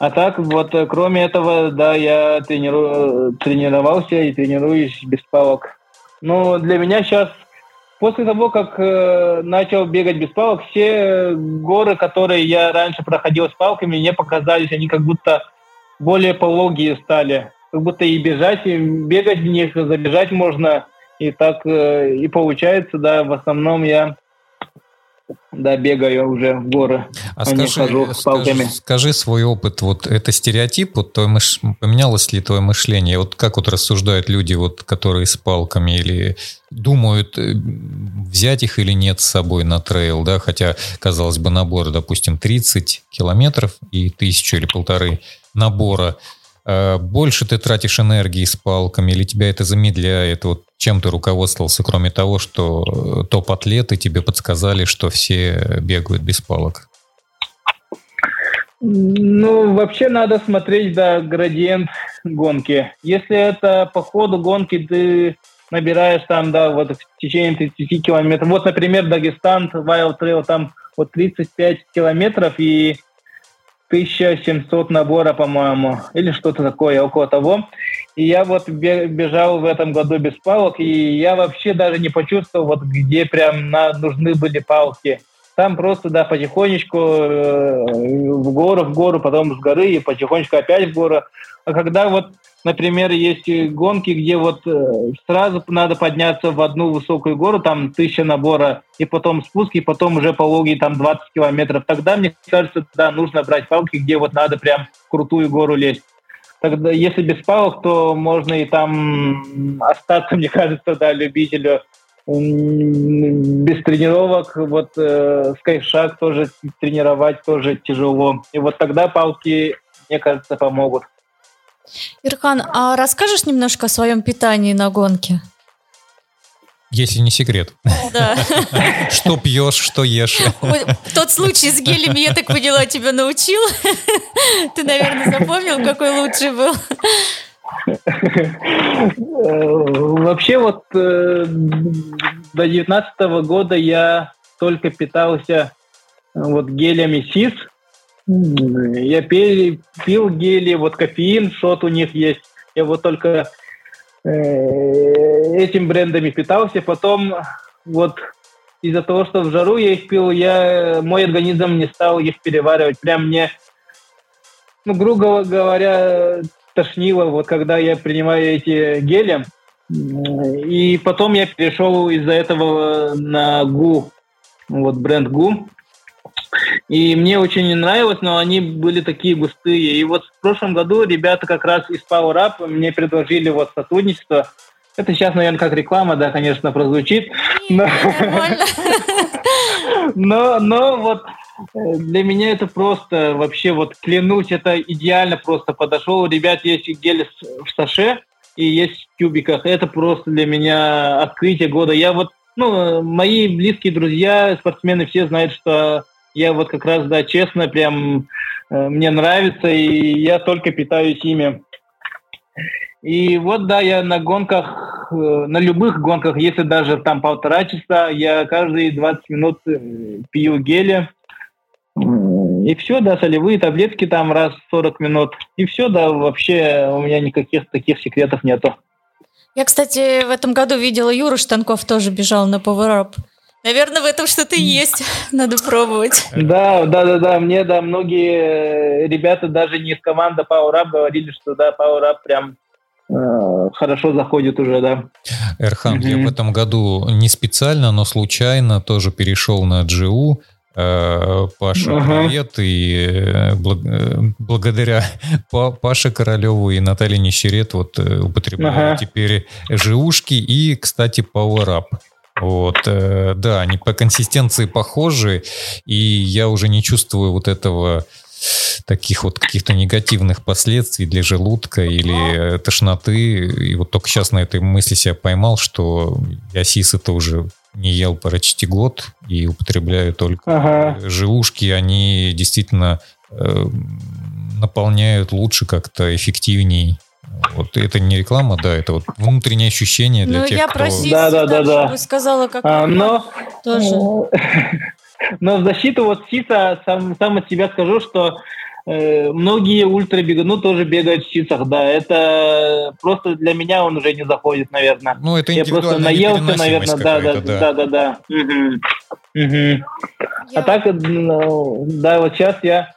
А так вот, кроме этого, да, я трениру, тренировался и тренируюсь без палок. Но для меня сейчас После того, как э, начал бегать без палок, все горы, которые я раньше проходил с палками, мне показались, они как будто более пологие стали. Как будто и бежать, и бегать в них, забежать можно. И так э, и получается, да, в основном я да, бегаю уже в горы. А, а скажи, скажи, скажи свой опыт. Вот это стереотип, вот твое мыш... поменялось ли твое мышление? Вот как вот рассуждают люди, вот, которые с палками или думают, э, взять их или нет с собой на трейл, да, хотя, казалось бы, набор, допустим, 30 километров и тысячу или полторы набора – больше ты тратишь энергии с палками или тебя это замедляет? Вот чем ты руководствовался, кроме того, что э, топ-атлеты тебе подсказали, что все бегают без палок? Ну, вообще надо смотреть, да, градиент гонки. Если это по ходу гонки ты набираешь там, да, вот в течение 30 километров. Вот, например, Дагестан, Wild Trail, там вот 35 километров, и 1700 набора, по-моему, или что-то такое, около того. И я вот бежал в этом году без палок, и я вообще даже не почувствовал, вот где прям на, нужны были палки. Там просто, да, потихонечку э, в гору, в гору, потом с горы, и потихонечку опять в гору. А когда вот например, есть гонки, где вот э, сразу надо подняться в одну высокую гору, там тысяча набора, и потом спуск, и потом уже пологий там 20 километров. Тогда, мне кажется, да, нужно брать палки, где вот надо прям в крутую гору лезть. Тогда, если без палок, то можно и там остаться, мне кажется, да, любителю без тренировок, вот э, скайшаг тоже тренировать тоже тяжело. И вот тогда палки, мне кажется, помогут. Ирхан, а расскажешь немножко о своем питании на гонке? Если не секрет. Да. Что пьешь, что ешь. Тот случай с гелями, я так поняла, тебя научил. Ты, наверное, запомнил, какой лучший был. Вообще вот э, до девятнадцатого года я только питался вот гелями СИС. Я пил гели, вот кофеин, шот у них есть. Я вот только э, этим брендами питался. Потом вот из-за того, что в жару я их пил, я, мой организм не стал их переваривать. Прям мне, ну, грубо говоря, тошнило, вот когда я принимаю эти гели. И потом я перешел из-за этого на ГУ, вот бренд ГУ. И мне очень не нравилось, но они были такие густые. И вот в прошлом году ребята как раз из Power Up мне предложили вот сотрудничество. Это сейчас, наверное, как реклама, да, конечно, прозвучит. Но, но, но вот Э, для меня это просто вообще вот клянусь, это идеально просто подошел. Ребят, есть гель в саше и есть в кубиках. Это просто для меня открытие года. Я вот, ну, мои близкие друзья, спортсмены, все знают, что я вот как раз, да, честно, прям э, мне нравится, и я только питаюсь ими. И вот, да, я на гонках, э, на любых гонках, если даже там полтора часа, я каждые 20 минут пью гели, и все, да, солевые таблетки там раз в 40 минут. И все, да, вообще у меня никаких таких секретов нету. Я, кстати, в этом году видела Юру Штанков тоже бежал на Power Up. Наверное, в этом что-то есть. Надо пробовать. Да, да, да, да. Мне, да, многие ребята даже не из команды Power Up говорили, что да, Power Up прям э, хорошо заходит уже, да. Эрхан, mm-hmm. я в этом году не специально, но случайно тоже перешел на GU. Э, Паша привет, и э, э, благодаря Паше Королеву и Наталье Нищерет вот употребляю теперь ЖУшки и, кстати, Power Up. Вот, да, они по консистенции похожи, и я уже не чувствую вот этого таких вот каких-то негативных последствий для желудка или тошноты. И вот только сейчас на этой мысли себя поймал, что я сис это уже не ел почти год и употребляю только ага. живушки. Они действительно э, наполняют лучше как-то эффективней. Вот это не реклама, да, это вот внутреннее ощущение для ну, тех, я кто... просила, да, да, да, да. сказала, как а, но... тоже. Но в защиту вот СИСа сам, сам от себя скажу, что Э, многие ультрабегуны тоже бегают в ситцах, да. Это просто для меня он уже не заходит, наверное. Ну, это Я просто наелся, наверное, да, да, да, да, да, да. Угу. Угу. Я... А так, ну, да, вот сейчас я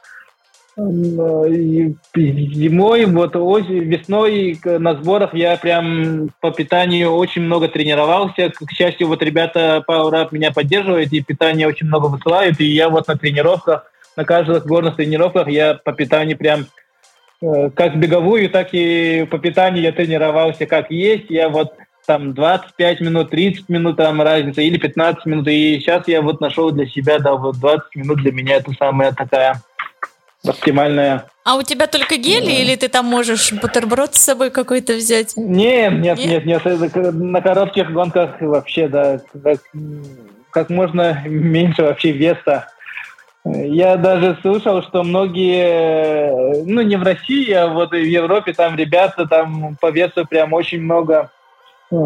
зимой, вот осень, весной на сборах я прям по питанию очень много тренировался. К счастью, вот ребята Power Up меня поддерживают, и питание очень много высылают, и я вот на тренировках на каждых горных тренировках я по питанию прям э, как беговую, так и по питанию я тренировался как есть. Я вот там 25 минут, 30 минут там разница, или 15 минут. И сейчас я вот нашел для себя, да, вот 20 минут для меня это самая такая оптимальная. А у тебя только гели, да. или ты там можешь бутерброд с собой какой-то взять? Нет, нет, нет, нет. нет. На коротких гонках вообще, да, как, как можно меньше вообще веса. Я даже слышал, что многие, ну не в России, а вот в Европе там ребята там по весу прям очень много э,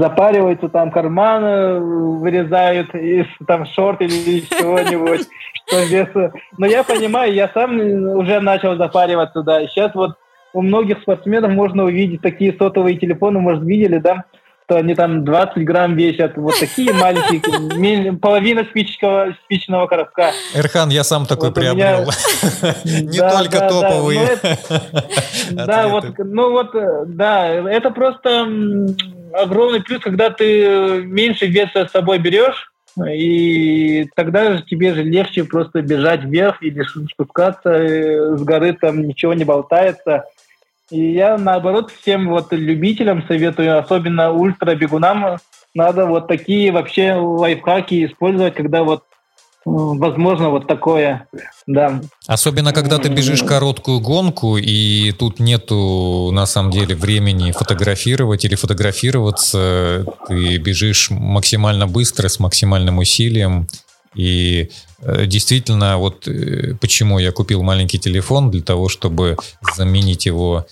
запариваются, там карманы вырезают из там шорт или чего-нибудь, Но я понимаю, я сам уже начал запариваться, да. Сейчас вот у многих спортсменов можно увидеть такие сотовые телефоны, может, видели, да, что они там 20 грамм весят, вот такие маленькие, половина спичного, спичного коробка. Эрхан, я сам такой приобрел. Не только топовые. Да, вот, ну вот, да, это просто огромный плюс, когда ты меньше веса с собой берешь, и тогда же тебе же легче просто бежать вверх или спускаться э, с горы, там ничего не болтается. И я, наоборот, всем вот любителям советую, особенно ультрабегунам, надо вот такие вообще лайфхаки использовать, когда вот возможно вот такое, да. Особенно, когда ты бежишь короткую гонку, и тут нету, на самом деле, времени фотографировать или фотографироваться. Ты бежишь максимально быстро, с максимальным усилием. И э, действительно, вот э, почему я купил маленький телефон, для того, чтобы заменить его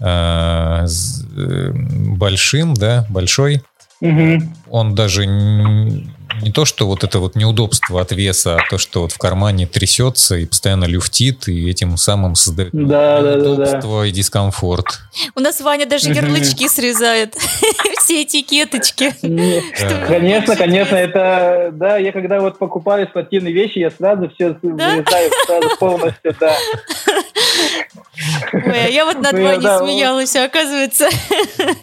э, э большим, да, большой. Угу. Он даже не то, что вот это вот неудобство от веса, а то, что вот в кармане трясется и постоянно люфтит, и этим самым создает да, неудобство да, да. и дискомфорт. У нас Ваня даже ярлычки срезает, все этикеточки. Конечно, конечно, это, да, я когда вот покупаю спортивные вещи, я сразу все вырезаю сразу полностью, да. Ой, а я вот над ну, Ваней смеялась, оказывается.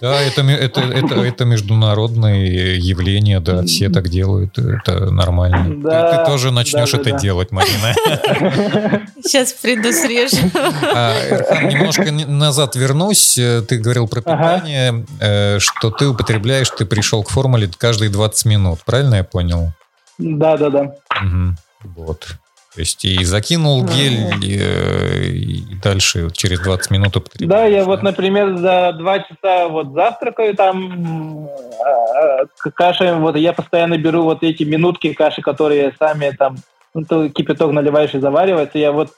Да, это, это, это, это международное явление, да, все так делают, это нормально. Да, ты, ты тоже начнешь да, это да. делать, Марина. Сейчас приду срежу. А, Эрхан, немножко назад вернусь. Ты говорил про питание, ага. Э, что ты употребляешь, ты пришел к формуле каждые 20 минут, правильно я понял? Да, да, да. Угу. Вот. То есть и закинул гель, и, э, и дальше через 20 минут употребляешь. Да, я вот, например, за 2 часа вот завтракаю там а, кашей, вот я постоянно беру вот эти минутки каши, которые сами там, ну, кипяток наливаешь и заваривается. Я вот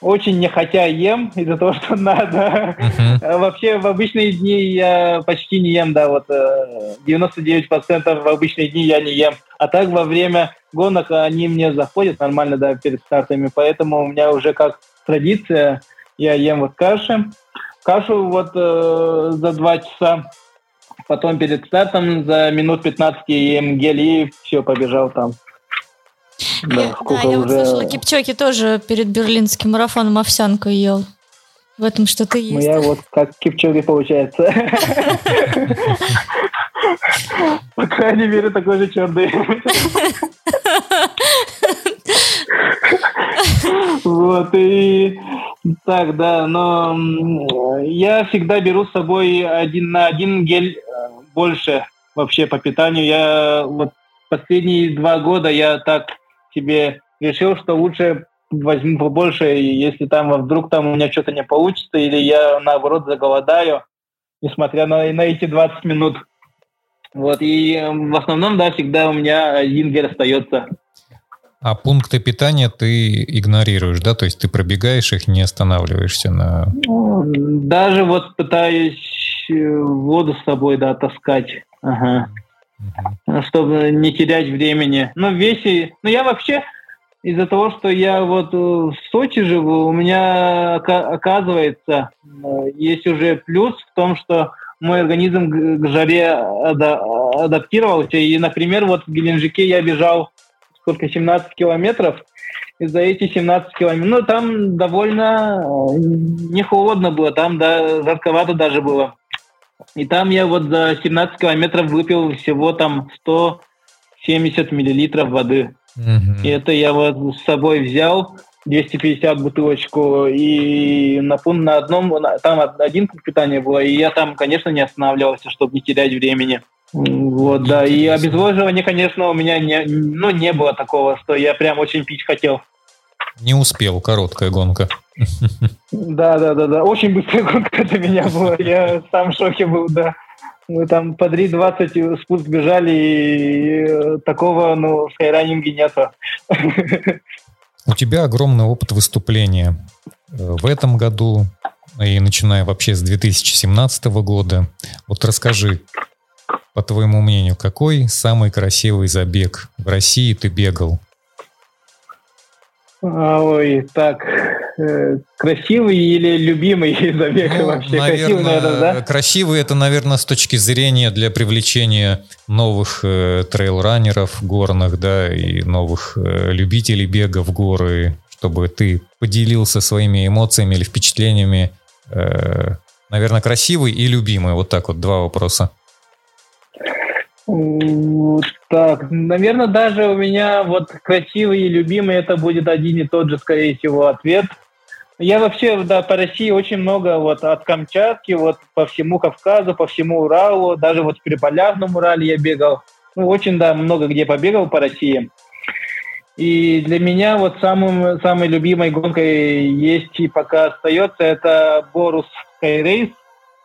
очень не хотя ем из-за того, что надо. Uh-huh. Вообще в обычные дни я почти не ем, да, вот 99% э, в обычные дни я не ем. А так во время гонок они мне заходят нормально, да, перед стартами, поэтому у меня уже как традиция, я ем вот каши. Кашу вот э, за два часа, потом перед стартом за минут 15 ем гель и все, побежал там. Да, я, да, я уже... вот слышала, Кипчоки тоже перед берлинским марафоном овсянку ел. В этом что-то есть. Ну, я вот как Кипчоги получается. По крайней мере, такой же черный. Вот, и так, да, но я всегда беру с собой один на один гель э, больше вообще по питанию. Я вот последние два года я так себе решил, что лучше возьму побольше, если там вдруг там у меня что-то не получится, или я наоборот заголодаю, несмотря на, на эти 20 минут. Вот, и в основном, да, всегда у меня один гель остается. А пункты питания ты игнорируешь, да? То есть ты пробегаешь их, не останавливаешься на... Даже вот пытаюсь э, воду с собой, да, таскать. Ага чтобы не терять времени. Но весе, ну я вообще из-за того, что я вот в Сочи живу, у меня оказывается есть уже плюс в том, что мой организм к жаре адаптировался. И, например, вот в Геленджике я бежал сколько, 17 километров, и за эти 17 километров, ну, там довольно не холодно было, там да, жарковато даже было. И там я вот за 17 километров выпил всего там 170 миллилитров воды. Угу. И это я вот с собой взял 250 бутылочку и на, на одном, там один пункт питания было, и я там, конечно, не останавливался, чтобы не терять времени. Вот, да, и обезвоживание, конечно, у меня не, ну, не было такого, что я прям очень пить хотел. Не успел, короткая гонка. Да, да, да, да. Очень быстрая гонка для меня была. Я сам в шоке был, да. Мы там по 3.20 спуск бежали, и э, такого, ну, в скайранинге нету. У тебя огромный опыт выступления э, в этом году и начиная вообще с 2017 года. Вот расскажи, по твоему мнению, какой самый красивый забег в России ты бегал? Ой, так, красивый или любимый забег ну, вообще? Наверное, красивый, наверное, да? Красивый это, наверное, с точки зрения для привлечения новых э, трейл-раннеров горных, да, и новых э, любителей бега в горы, чтобы ты поделился своими эмоциями или впечатлениями. Э, наверное, красивый и любимый. Вот так вот два вопроса. Так, наверное, даже у меня вот красивый и любимый это будет один и тот же, скорее всего, ответ. Я вообще, да, по России очень много, вот от Камчатки, вот по всему Кавказу, по всему Уралу, даже вот в Приполярном Урале я бегал. Ну, очень, да, много где побегал по России. И для меня вот самым, самой любимой гонкой есть и пока остается, это Борус Скайрейс.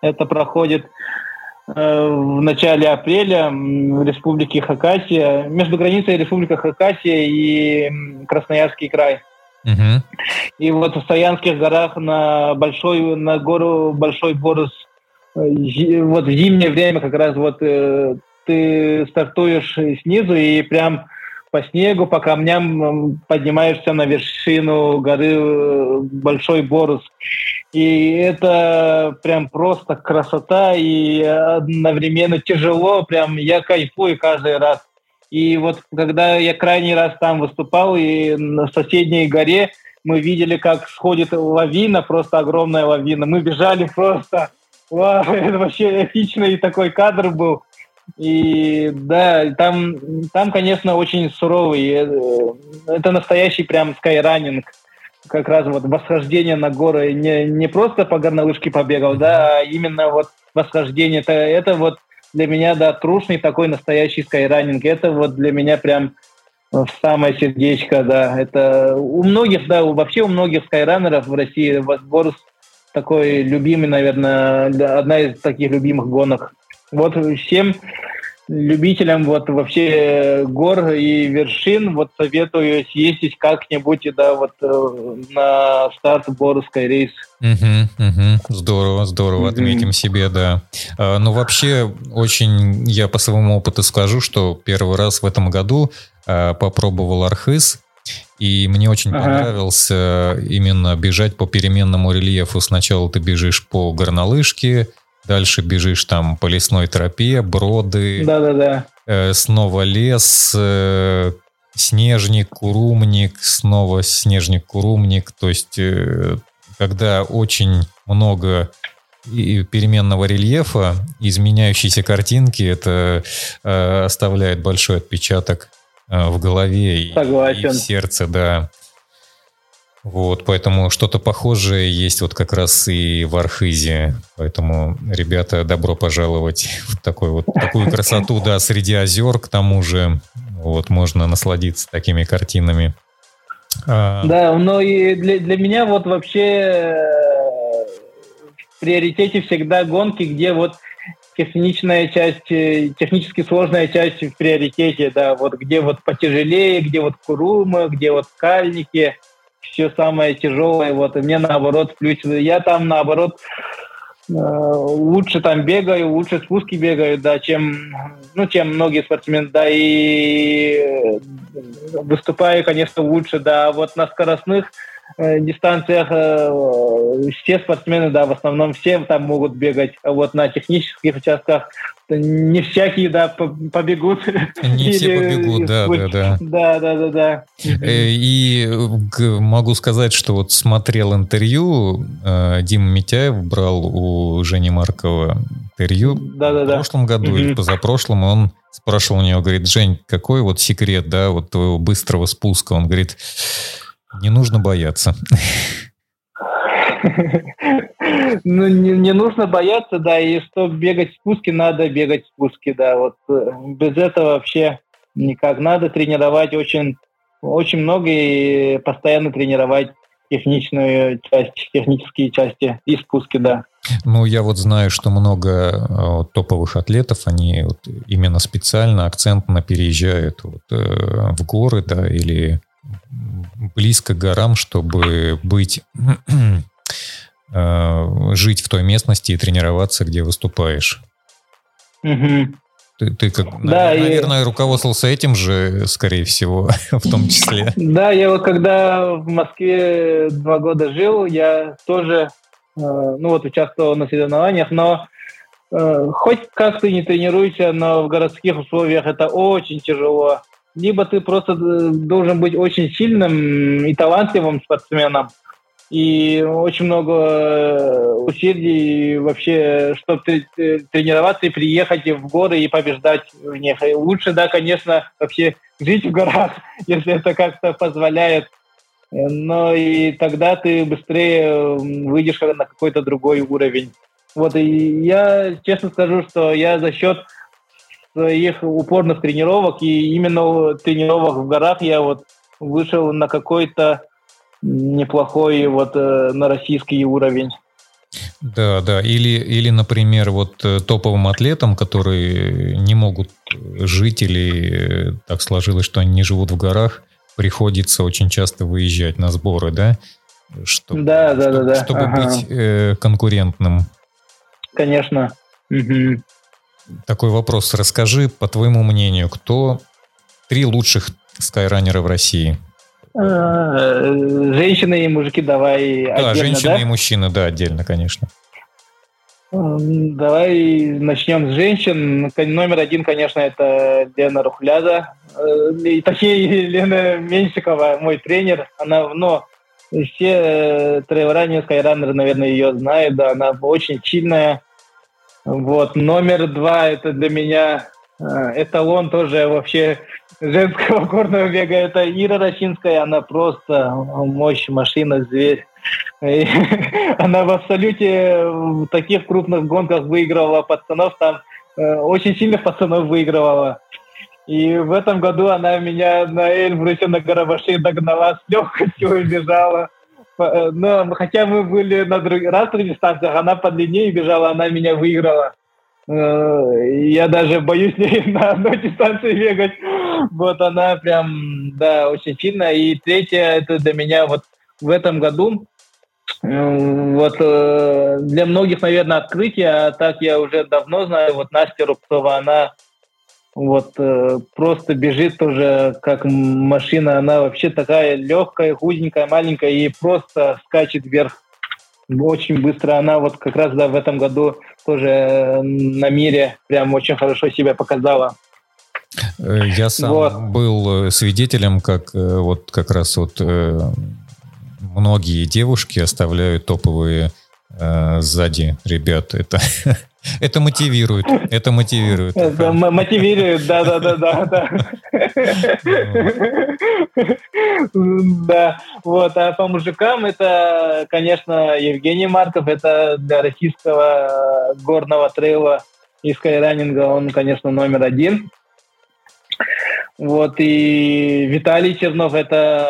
Это проходит э, в начале апреля в республике Хакасия, между границей Республика Хакасия и Красноярский край. Угу. И вот в Саянских горах на большой, на гору Большой Борус э, вот в зимнее время как раз вот э, ты стартуешь снизу и прям по снегу, по камням поднимаешься на вершину горы э, Большой Борус. И это прям просто красота и одновременно тяжело, прям я кайфую каждый раз. И вот когда я крайний раз там выступал, и на соседней горе мы видели, как сходит лавина, просто огромная лавина. Мы бежали просто, вау, это вообще эпичный такой кадр был. И да, там, там, конечно, очень суровый. Э, это настоящий прям скайранинг. Как раз вот восхождение на горы. Не, не просто по горнолыжке побегал, да, а именно вот восхождение. Это, это вот для меня, да, трушный такой настоящий скайранинг. Это вот для меня прям в самое сердечко, да. Это у многих, да, вообще у многих скайранеров в России Борус такой любимый, наверное, одна из таких любимых гонок. Вот всем любителям вот вообще гор и вершин вот советую съездить как-нибудь да вот э, на старт Боровской рейс. Угу, угу. Здорово, здорово, отметим себе, да. А, ну вообще очень я по своему опыту скажу, что первый раз в этом году а, попробовал архиз. И мне очень ага. понравился именно бежать по переменному рельефу. Сначала ты бежишь по горнолыжке, Дальше бежишь там по лесной тропе, броды. Да-да-да. Э, снова лес, э, снежник, курумник, снова снежник, курумник. То есть, э, когда очень много и переменного рельефа, изменяющиеся картинки, это э, оставляет большой отпечаток э, в голове и, и в сердце, да. Вот, поэтому что-то похожее есть вот как раз и в Архизе. Поэтому, ребята, добро пожаловать в такой вот, такую красоту, да, среди озер, к тому же. Вот, можно насладиться такими картинами. А... Да, но и для, для меня вот вообще э, в приоритете всегда гонки, где вот техничная часть, э, технически сложная часть в приоритете, да, вот где вот потяжелее, где вот курумы, где вот скальники – все самое тяжелое, вот, и мне наоборот плюс, я там наоборот э, лучше там бегаю, лучше спуски бегаю, да, чем, ну, чем многие спортсмены, да, и выступаю, конечно, лучше, да, вот на скоростных э, дистанциях э, все спортсмены, да, в основном все там могут бегать, а вот на технических участках не всякие, да, побегут. Не все побегут, да, да, да. Да, да, да, да. Э, и могу сказать, что вот смотрел интервью, э, Дима Митяев брал у Жени Маркова интервью да, да, в прошлом году или позапрошлом, он спрашивал у него, говорит, Жень, какой вот секрет, да, вот твоего быстрого спуска? Он говорит, не нужно бояться. Ну, не, не нужно бояться, да, и чтобы бегать в спуске, надо бегать в спуске, да, вот э, без этого вообще никак. Надо тренировать очень, очень много и постоянно тренировать техничную часть, технические части и спуски, да. Ну, я вот знаю, что много э, топовых атлетов, они вот именно специально, акцентно переезжают вот, э, в горы, да, или близко к горам, чтобы быть Э, жить в той местности и тренироваться, где выступаешь. Угу. Ты, ты как, да, наверное, и... руководствовался этим же, скорее всего, в том числе. Да, я вот когда в Москве два года жил, я тоже, э, ну вот, участвовал на соревнованиях, но э, хоть как ты не тренируйся, но в городских условиях это очень тяжело. Либо ты просто должен быть очень сильным и талантливым спортсменом, и очень много э, усилий вообще, чтобы тренироваться и приехать в горы и побеждать в них. И лучше, да, конечно, вообще жить в горах, если это как-то позволяет но и тогда ты быстрее выйдешь на какой-то другой уровень. Вот, и я честно скажу, что я за счет своих упорных тренировок и именно тренировок в горах я вот вышел на какой-то неплохой вот э, на российский уровень. Да, да. Или, или, например, вот э, топовым атлетам, которые не могут жить или э, так сложилось, что они не живут в горах, приходится очень часто выезжать на сборы, да? Чтобы, да, да, чтобы, да, да. Чтобы ага. быть э, конкурентным. Конечно. Угу. Такой вопрос. Расскажи, по твоему мнению, кто три лучших скайранера в России? Э, женщины и мужики давай Да, отдельно, женщины да? и мужчины, да, отдельно, конечно. Давай начнем с женщин. Номер один, конечно, это Лена Рухляда. Э, и точнее, Лена Меньшикова, мой тренер. Она, но все э, трейлранеры, скайранеры, наверное, ее знают. Да, она очень сильная. Вот. Номер два, это для меня эталон тоже вообще женского горного бега. Это Ира Рощинская, она просто мощь, машина, зверь. И она в абсолюте в таких крупных гонках выигрывала пацанов, там э, очень сильных пацанов выигрывала. И в этом году она меня на Эльбрусе на Гарабаше догнала с легкостью бежала. Э, но хотя мы были на друг... разных дистанциях, она по длине бежала, она меня выиграла. Э, я даже боюсь на одной дистанции бегать. Вот она прям, да, очень сильная. И третье, это для меня вот в этом году, э, вот э, для многих, наверное, открытие, а так я уже давно знаю, вот Настя Рубцова, она вот просто бежит тоже как машина, она вообще такая легкая, худенькая, маленькая и просто скачет вверх очень быстро. Она вот как раз да, в этом году тоже э, на мире прям очень хорошо себя показала. Э, я сам вот. был э, свидетелем, как вот как раз вот многие девушки оставляют топовые сзади ребят. Это Это мотивирует. Это мотивирует. Мотивирует, да, да, да, да, да. Да, вот. А по мужикам это, конечно, Евгений Марков. Это для российского горного трейла и скайранинга он, конечно, номер один. Вот. И Виталий Чернов это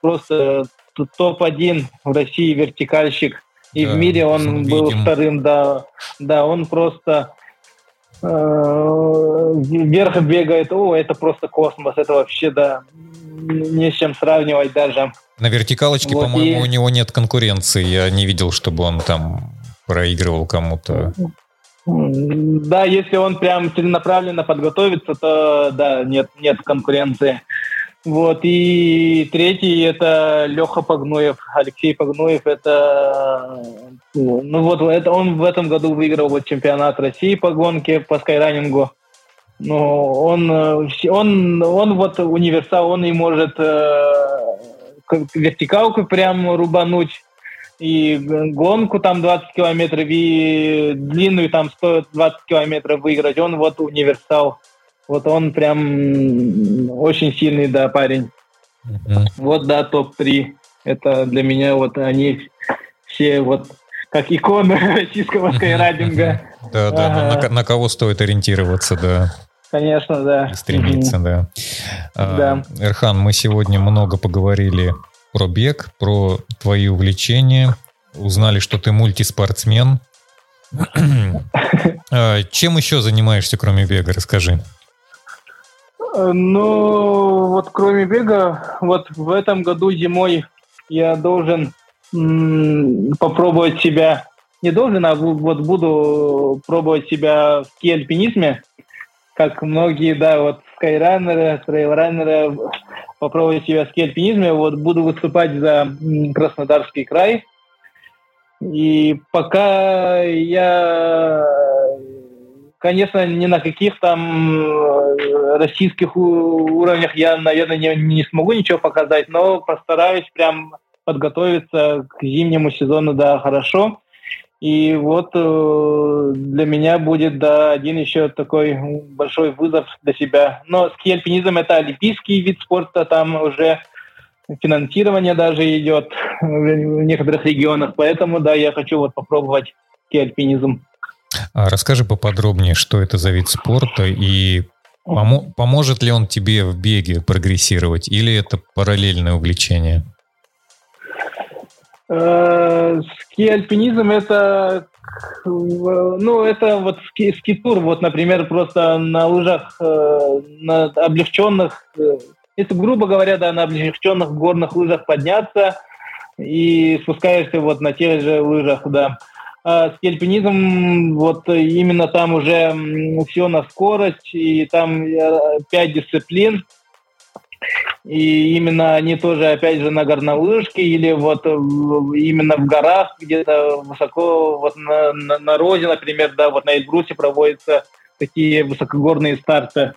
просто топ-1 в России вертикальщик и да, в мире он видим. был вторым, да. Да, он просто э, вверх бегает. О, это просто космос. Это вообще, да, не с чем сравнивать даже. На вертикалочке, вот по-моему, и... у него нет конкуренции. Я не видел, чтобы он там проигрывал кому-то. Да, если он прям целенаправленно подготовится, то да, нет, нет конкуренции. Вот, и третий это Леха Погноев, Алексей Погноев, это, ну вот, это он в этом году выиграл вот чемпионат России по гонке, по скайранингу. Но он, он, он вот универсал, он и может э, вертикалку прям рубануть, и гонку там 20 километров, и длинную там 120 километров выиграть. Он вот универсал. Вот он прям очень сильный, да, парень. Uh-huh. Вот, да, топ-3. Это для меня вот они все вот как иконы российского скайрайдинга. Да, да, на, кого стоит ориентироваться, да. Конечно, да. стремиться, да. А, да. Эрхан, мы сегодня много поговорили про бег, про твои увлечения, узнали, что ты мультиспортсмен. А, чем еще занимаешься, кроме бега? Расскажи. Ну, вот кроме бега, вот в этом году зимой я должен попробовать себя. Не должен, а вот буду пробовать себя в ски-альпинизме, как многие, да, вот скайранеры, трейлранеры, попробовать себя в ски-альпинизме. Вот буду выступать за Краснодарский край. И пока я конечно, ни на каких там э, российских уровнях я, наверное, не, не смогу ничего показать, но постараюсь прям подготовиться к зимнему сезону, да, хорошо. И вот э, для меня будет, да, один еще такой большой вызов для себя. Но ски-альпинизм – это олимпийский вид спорта, там уже финансирование даже идет в некоторых регионах, поэтому, да, я хочу вот попробовать ски-альпинизм. А расскажи поподробнее, что это за вид спорта и помо- поможет ли он тебе в беге прогрессировать или это параллельное увлечение? Э, ски-альпинизм это ну, это вот ски, ски-тур, вот, например, просто на лыжах, э, на облегченных, э, если, грубо говоря, да, на облегченных горных лыжах подняться и спускаешься вот на тех же лыжах, да. А ски-альпинизм, вот именно там уже все на скорость, и там пять дисциплин, и именно они тоже, опять же, на горнолыжке или вот именно в горах, где-то высоко, вот на, на, на Розе, например, да, вот на Эльбрусе проводятся такие высокогорные старты.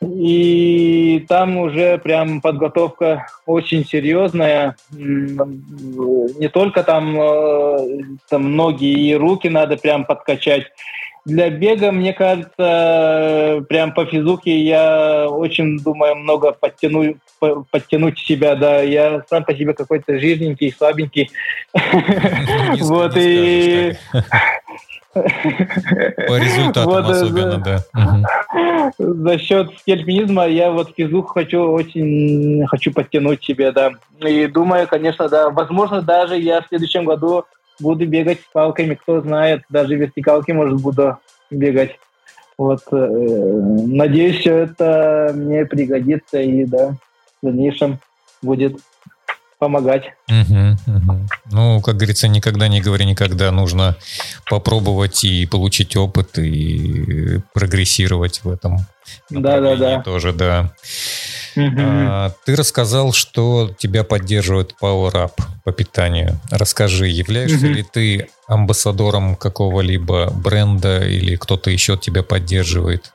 И там уже прям подготовка очень серьезная. Не только там, э, там ноги и руки надо прям подкачать, для бега, мне кажется, прям по физуке я очень, думаю, много подтяну, подтянуть себя, да. Я сам по себе какой-то жирненький, слабенький. Вот и... По результатам вот, особенно, да. За счет скельпинизма я вот физух хочу очень хочу подтянуть себе, да. И думаю, конечно, да, возможно, даже я в следующем году буду бегать с палками, кто знает, даже вертикалки, может, буду бегать. Вот, э, надеюсь, все это мне пригодится и, да, в дальнейшем будет помогать. Угу, угу. Ну, как говорится, никогда не говори никогда. Нужно попробовать и получить опыт и прогрессировать в этом. Да, да, да. Тоже, да. А, ты рассказал, что тебя поддерживает Power Up по питанию. Расскажи, являешься ли ты амбассадором какого-либо бренда или кто-то еще тебя поддерживает?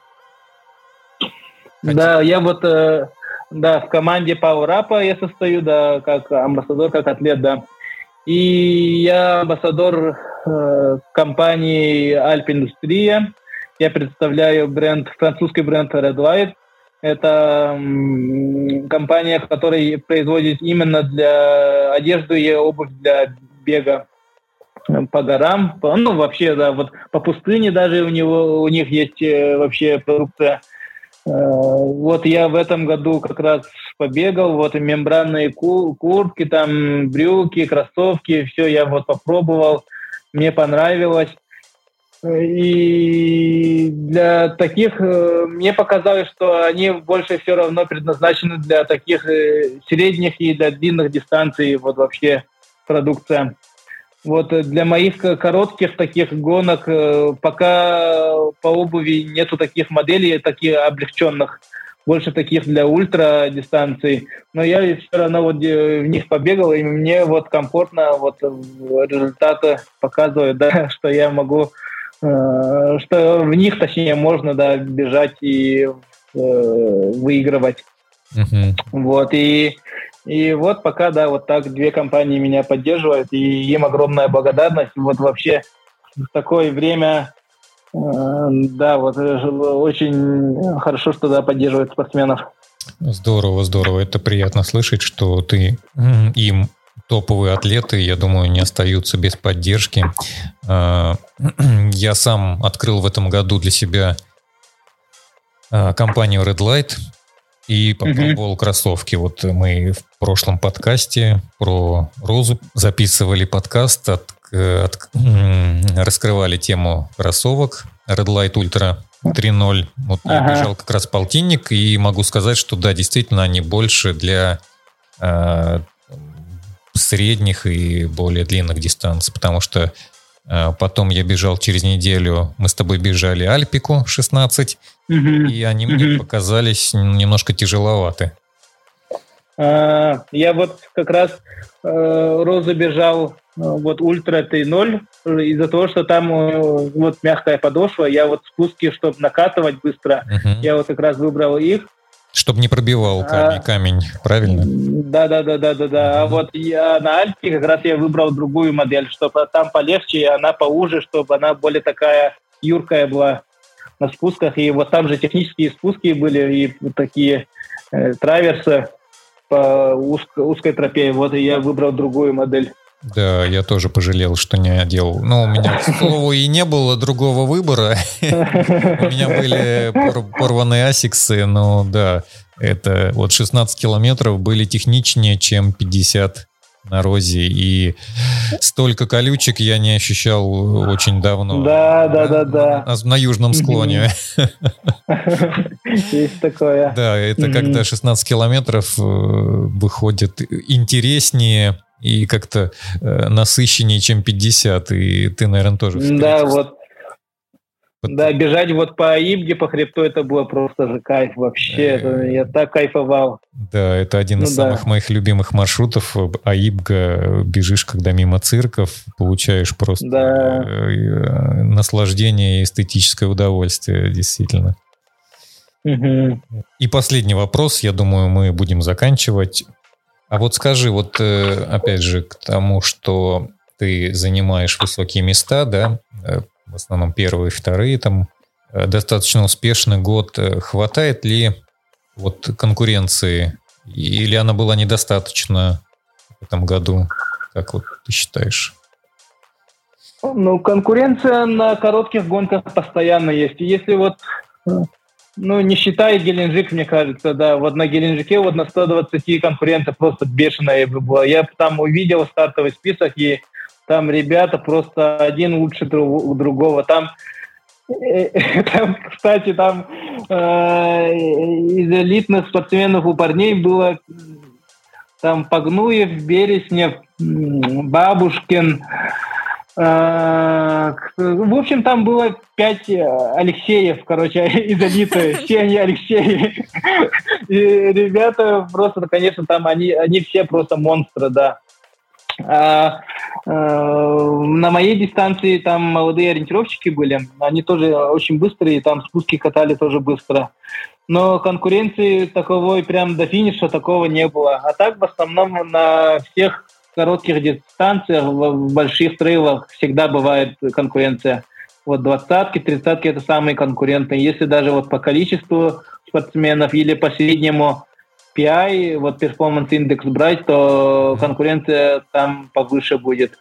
Да, я вот э, да, в команде Power Up я состою, да, как амбассадор, как атлет, да. И я амбассадор э, компании Альпиндустрия. Я представляю бренд, французский бренд Red Light. Это компания, которая производит именно для одежду и обувь для бега по горам, по, ну вообще, да, вот по пустыне даже у него у них есть э, вообще продукция. Э, вот я в этом году как раз побегал, вот мембранные куртки, там брюки, кроссовки, все я вот попробовал, мне понравилось. И для таких э, мне показалось, что они больше все равно предназначены для таких э, средних и для длинных дистанций, вот вообще продукция. Вот для моих коротких таких гонок э, пока по обуви нету таких моделей, таких облегченных, больше таких для ультра дистанций. Но я все равно вот в них побегал, и мне вот комфортно вот результаты показывают, да, что я могу Э, что в них, точнее, можно, да, бежать и э, выигрывать. Uh-huh. Вот, и, и вот пока, да, вот так две компании меня поддерживают, и им огромная благодарность. Вот вообще в такое время, э, да, вот очень хорошо, что, да, поддерживают спортсменов. Здорово, здорово. Это приятно слышать, что ты им топовые атлеты, я думаю, не остаются без поддержки. А, я сам открыл в этом году для себя а, компанию Red Light и попробовал mm-hmm. кроссовки. Вот мы в прошлом подкасте про Розу записывали подкаст, от, от, раскрывали тему кроссовок Red Light Ultra 3.0. Вот ага. я бежал как раз полтинник и могу сказать, что да, действительно они больше для а, средних и более длинных дистанций, потому что э, потом я бежал через неделю, мы с тобой бежали Альпику 16, угу. и они угу. мне показались немножко тяжеловаты. А, я вот как раз э, Розу бежал э, вот ультра 3.0 из-за того, что там э, вот мягкая подошва, я вот спуски, чтобы накатывать быстро, uh я вот как раз выбрал их, чтобы не пробивал камень, а, камень, правильно? Да, да, да, да, да, да. А вот я на Альпе как раз я выбрал другую модель, чтобы там полегче, и она поуже, чтобы она более такая юркая была на спусках. И вот там же технические спуски были, и такие э, траверсы. по узкой, узкой тропе. Вот и я выбрал другую модель. Да, я тоже пожалел, что не одел. Ну, у меня, к слову, и не было другого выбора. У меня были порванные асиксы, но да, это вот 16 километров были техничнее, чем 50 на розе, и столько колючек я не ощущал очень давно. Да, да, да, да. На, на южном склоне. Есть такое. Да, это когда 16 километров э, выходит интереснее и как-то э, насыщеннее, чем 50, и ты, наверное, тоже Да, вот да, бежать вот по Ибге, по хребту, это было просто же кайф вообще. Это, я так кайфовал. Да, это один ну, из да. самых моих любимых маршрутов. Аибга, бежишь, когда мимо цирков, получаешь просто да. Э, наслаждение и эстетическое удовольствие, действительно. Угу. И последний вопрос, я думаю, мы будем заканчивать. А вот скажи, вот э, опять же, к тому, что ты занимаешь высокие места, да, э, в основном первые, вторые, там э, достаточно успешный год. Хватает ли вот конкуренции или она была недостаточно в этом году? Как вот ты считаешь? Ну, конкуренция на коротких гонках постоянно есть. И если вот, ну, не считая Геленджик, мне кажется, да, вот на Геленджике вот на 120 конкуренция просто бешеная была. Я там увидел стартовый список, и там ребята просто один лучше друг, другого. Там, э, там кстати, там э, из элитных спортсменов у парней было там Погнуев, Береснев, Бабушкин. Э, в общем, там было пять э, Алексеев, короче, из элиты. Все они Алексеи. И ребята просто, конечно, там они, они все просто монстры, да. А, э, на моей дистанции там молодые ориентировщики были, они тоже очень быстрые, там спуски катали тоже быстро. Но конкуренции таковой прям до финиша такого не было. А так в основном на всех коротких дистанциях, в больших трейлах всегда бывает конкуренция. Вот двадцатки, тридцатки это самые конкурентные. Если даже вот по количеству спортсменов или по среднему PI, вот performance индекс брать, то конкуренция там повыше будет.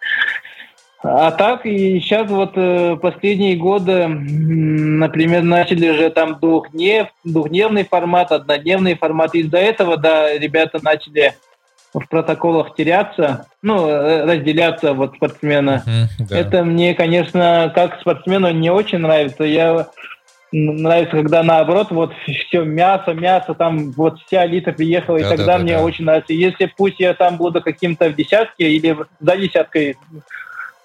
А так, и сейчас вот э, последние годы, например, начали же там двухднев, двухдневный формат, однодневный формат. Из-за этого, да, ребята начали в протоколах теряться, ну, э, разделяться вот спортсмена. Mm, да. Это мне, конечно, как спортсмену не очень нравится. Я нравится, когда наоборот, вот все мясо, мясо, там вот вся элита приехала, да, и тогда да, мне да. очень нравится. Если пусть я там буду каким-то в десятке или за десяткой,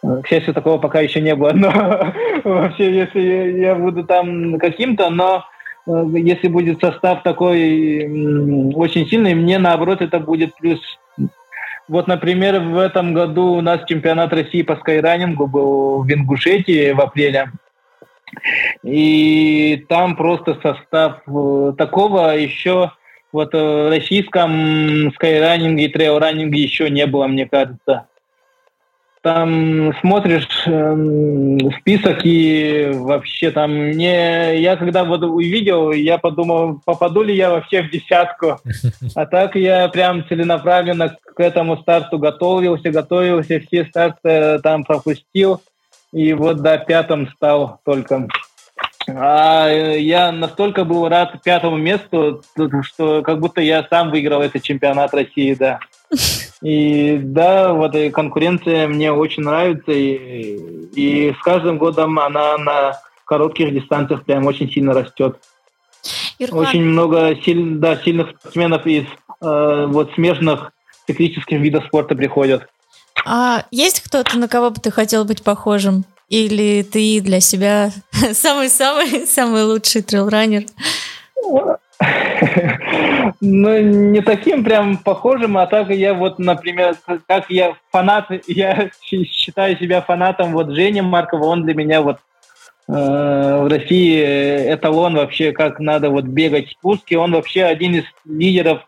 к счастью, такого пока еще не было, но вообще, если я буду там каким-то, но э, если будет состав такой очень сильный, мне наоборот это будет плюс. Вот, например, в этом году у нас чемпионат России по скайранингу был в Ингушетии в апреле. И там просто состав э, такого еще вот э, в российском скайранинге и трейл-раннинге еще не было, мне кажется. Там смотришь э, список и вообще там мне я когда вот увидел, я подумал, попаду ли я вообще в десятку. А так я прям целенаправленно к этому старту готовился, готовился, все старты там пропустил. И вот до пятом стал только. А я настолько был рад пятому месту, что как будто я сам выиграл этот чемпионат России, да. И да, вот и конкуренция мне очень нравится, и, и с каждым годом она на коротких дистанциях прям очень сильно растет. Ирхан. Очень много силь, да, сильных спортсменов из э, вот смежных циклических видов спорта приходят. А есть кто-то, на кого бы ты хотел быть похожим? Или ты для себя самый-самый самый лучший трейлранер? Ну, не таким прям похожим, а так я вот, например, как я фанат, я считаю себя фанатом вот Жени Маркова, он для меня вот э, в России эталон вообще, как надо вот бегать спуски, он вообще один из лидеров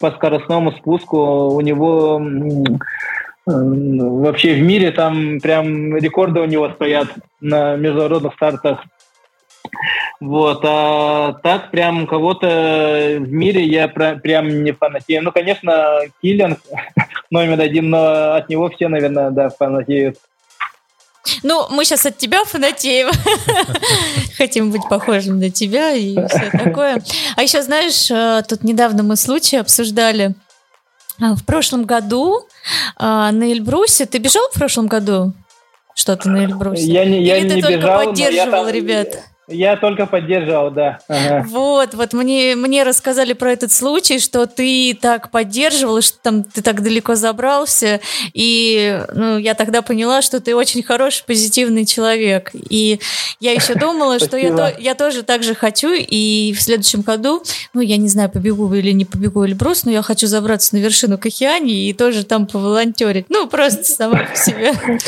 по скоростному спуску, у него вообще в мире там прям рекорды у него стоят на международных стартах. Вот, а так прям кого-то в мире я про, прям не фанатею. Ну, конечно, Киллиан номер один, но от него все, наверное, да, фанатеют. Ну, мы сейчас от тебя фанатеем. Хотим быть похожим на тебя и все такое. А еще, знаешь, э, тут недавно мы случай обсуждали. А, в прошлом году а, на Эльбрусе... Ты бежал в прошлом году? Что-то на Эльбрусе? Я не, я Или ты не только бежал, поддерживал ребят? Я только поддерживал, да. Ага. Вот, вот мне, мне рассказали про этот случай, что ты так поддерживал, что там ты так далеко забрался, и ну, я тогда поняла, что ты очень хороший, позитивный человек. И я еще думала, что я, то, я тоже так же хочу, и в следующем году, ну, я не знаю, побегу или не побегу Эльбрус, но я хочу забраться на вершину Кахиани и тоже там поволонтерить. Ну, просто сама по себе.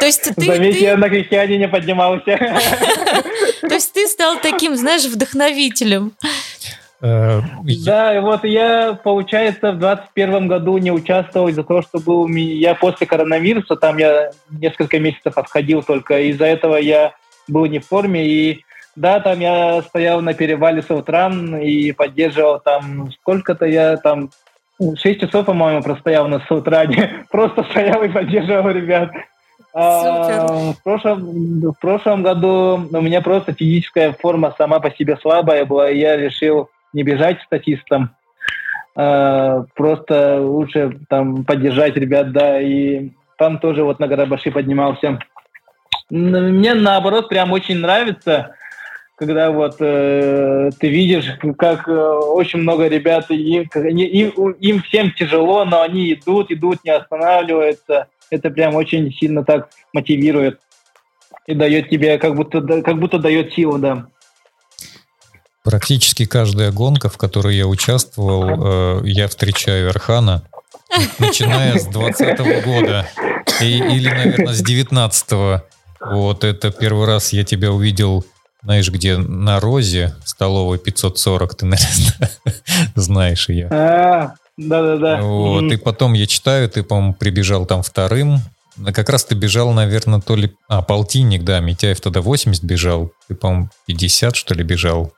То есть ты... Заметь, я на Кахиане не поднимался. То есть ты стал таким, знаешь, вдохновителем. Э, да, и вот я, получается, в 21 году не участвовал из-за того, что был я после коронавируса, там я несколько месяцев отходил только, из-за этого я был не в форме, и да, там я стоял на перевале Саутран и поддерживал там, сколько-то я там, 6 часов, по-моему, простоял на Саутране, просто стоял и поддерживал ребят. А, в, прошлом, в прошлом году у меня просто физическая форма сама по себе слабая была, и я решил не бежать статистом, а, просто лучше там поддержать ребят, да, и там тоже вот на Гарабаши поднимался. Мне наоборот прям очень нравится, когда вот э, ты видишь, как э, очень много ребят, им, им, им всем тяжело, но они идут, идут, не останавливаются это прям очень сильно так мотивирует и дает тебе, как будто, как будто дает силу, да. Практически каждая гонка, в которой я участвовал, э, я встречаю Архана, начиная с 20 года и, или, наверное, с 19 -го. Вот это первый раз я тебя увидел, знаешь, где на Розе, столовой 540, ты, наверное, знаешь ее. Да-да-да. Вот, mm-hmm. и потом я читаю, ты, по-моему, прибежал там вторым. Как раз ты бежал, наверное, то ли... А, полтинник, да, Митяев тогда 80 бежал. Ты, по-моему, 50, что ли, бежал.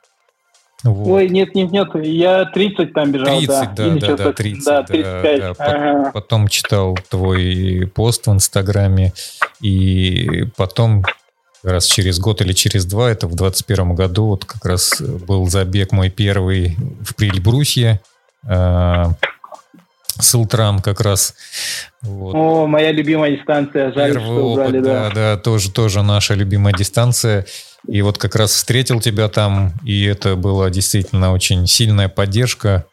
Вот. Ой, нет, нет, нет, я 30 там бежал, 30, да. да, да, да, 30, да, 35. Да, да. Ага. Потом читал твой пост в Инстаграме, и потом раз через год или через два, это в 21 году, вот как раз был забег мой первый в Прильбрусье, э, Силтрам как раз. Вот. О, моя любимая дистанция. Жаль, Первый что опыт, убрали, да. да, да, тоже, тоже наша любимая дистанция. И вот как раз встретил тебя там, и это была действительно очень сильная поддержка.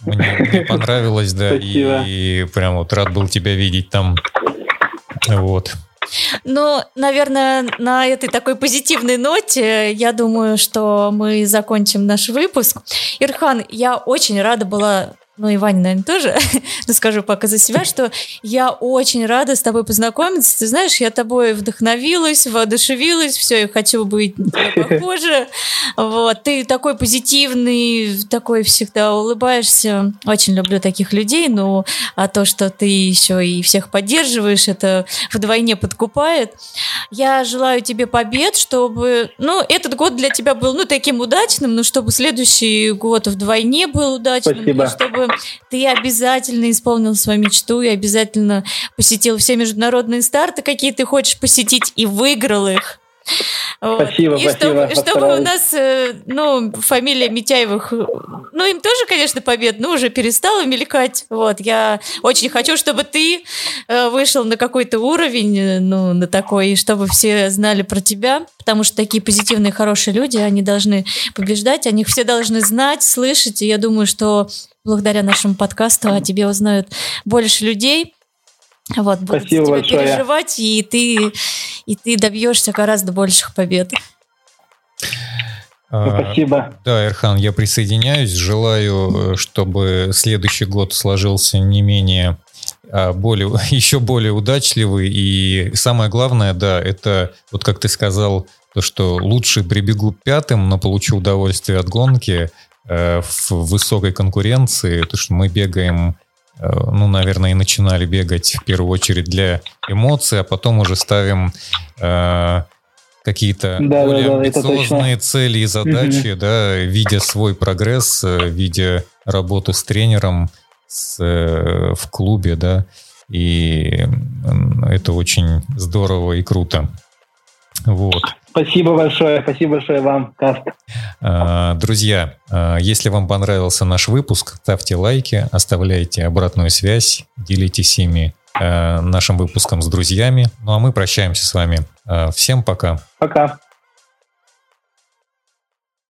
Мне, мне понравилось, да, и, и прям вот рад был тебя видеть там. Вот. Ну, наверное, на этой такой позитивной ноте я думаю, что мы закончим наш выпуск. Ирхан, я очень рада была ну и Ваня, наверное, тоже, но скажу пока за себя, что я очень рада с тобой познакомиться. Ты знаешь, я тобой вдохновилась, воодушевилась, все, я хочу быть похожа. Вот, ты такой позитивный, такой всегда улыбаешься. Очень люблю таких людей, но а то, что ты еще и всех поддерживаешь, это вдвойне подкупает. Я желаю тебе побед, чтобы, ну, этот год для тебя был, ну, таким удачным, но чтобы следующий год вдвойне был удачным, Спасибо. чтобы ты обязательно исполнил свою мечту и обязательно посетил все международные старты, какие ты хочешь посетить, и выиграл их. Вот. Спасибо, и спасибо. Чтобы, чтобы у нас, э, ну, фамилия Митяевых, ну, им тоже, конечно, побед, но уже перестала мелькать. Вот, я очень хочу, чтобы ты э, вышел на какой-то уровень, э, ну, на такой, чтобы все знали про тебя, потому что такие позитивные, хорошие люди, они должны побеждать, они все должны знать, слышать, и я думаю, что благодаря нашему подкасту о тебе узнают больше людей. Вот, будут Спасибо тебя переживать, и ты, и ты добьешься гораздо больших побед. А, спасибо. Да, Эрхан, я присоединяюсь. Желаю, э, чтобы следующий год сложился не менее а, более, еще более удачливый. И самое главное, да, это, вот как ты сказал, то, что лучше прибегу пятым, но получу удовольствие от гонки, в высокой конкуренции, то что мы бегаем, э, ну, наверное, и начинали бегать в первую очередь для эмоций, а потом уже ставим э, какие-то да, более да, да, амбициозные цели и задачи, угу. да, видя свой прогресс, э, видя работу с тренером с, э, в клубе, да, и это очень здорово и круто. Вот. Спасибо большое, спасибо большое вам, Каст. А, друзья, а, если вам понравился наш выпуск, ставьте лайки, оставляйте обратную связь, делитесь ими а, нашим выпуском с друзьями. Ну а мы прощаемся с вами. Всем пока. Пока.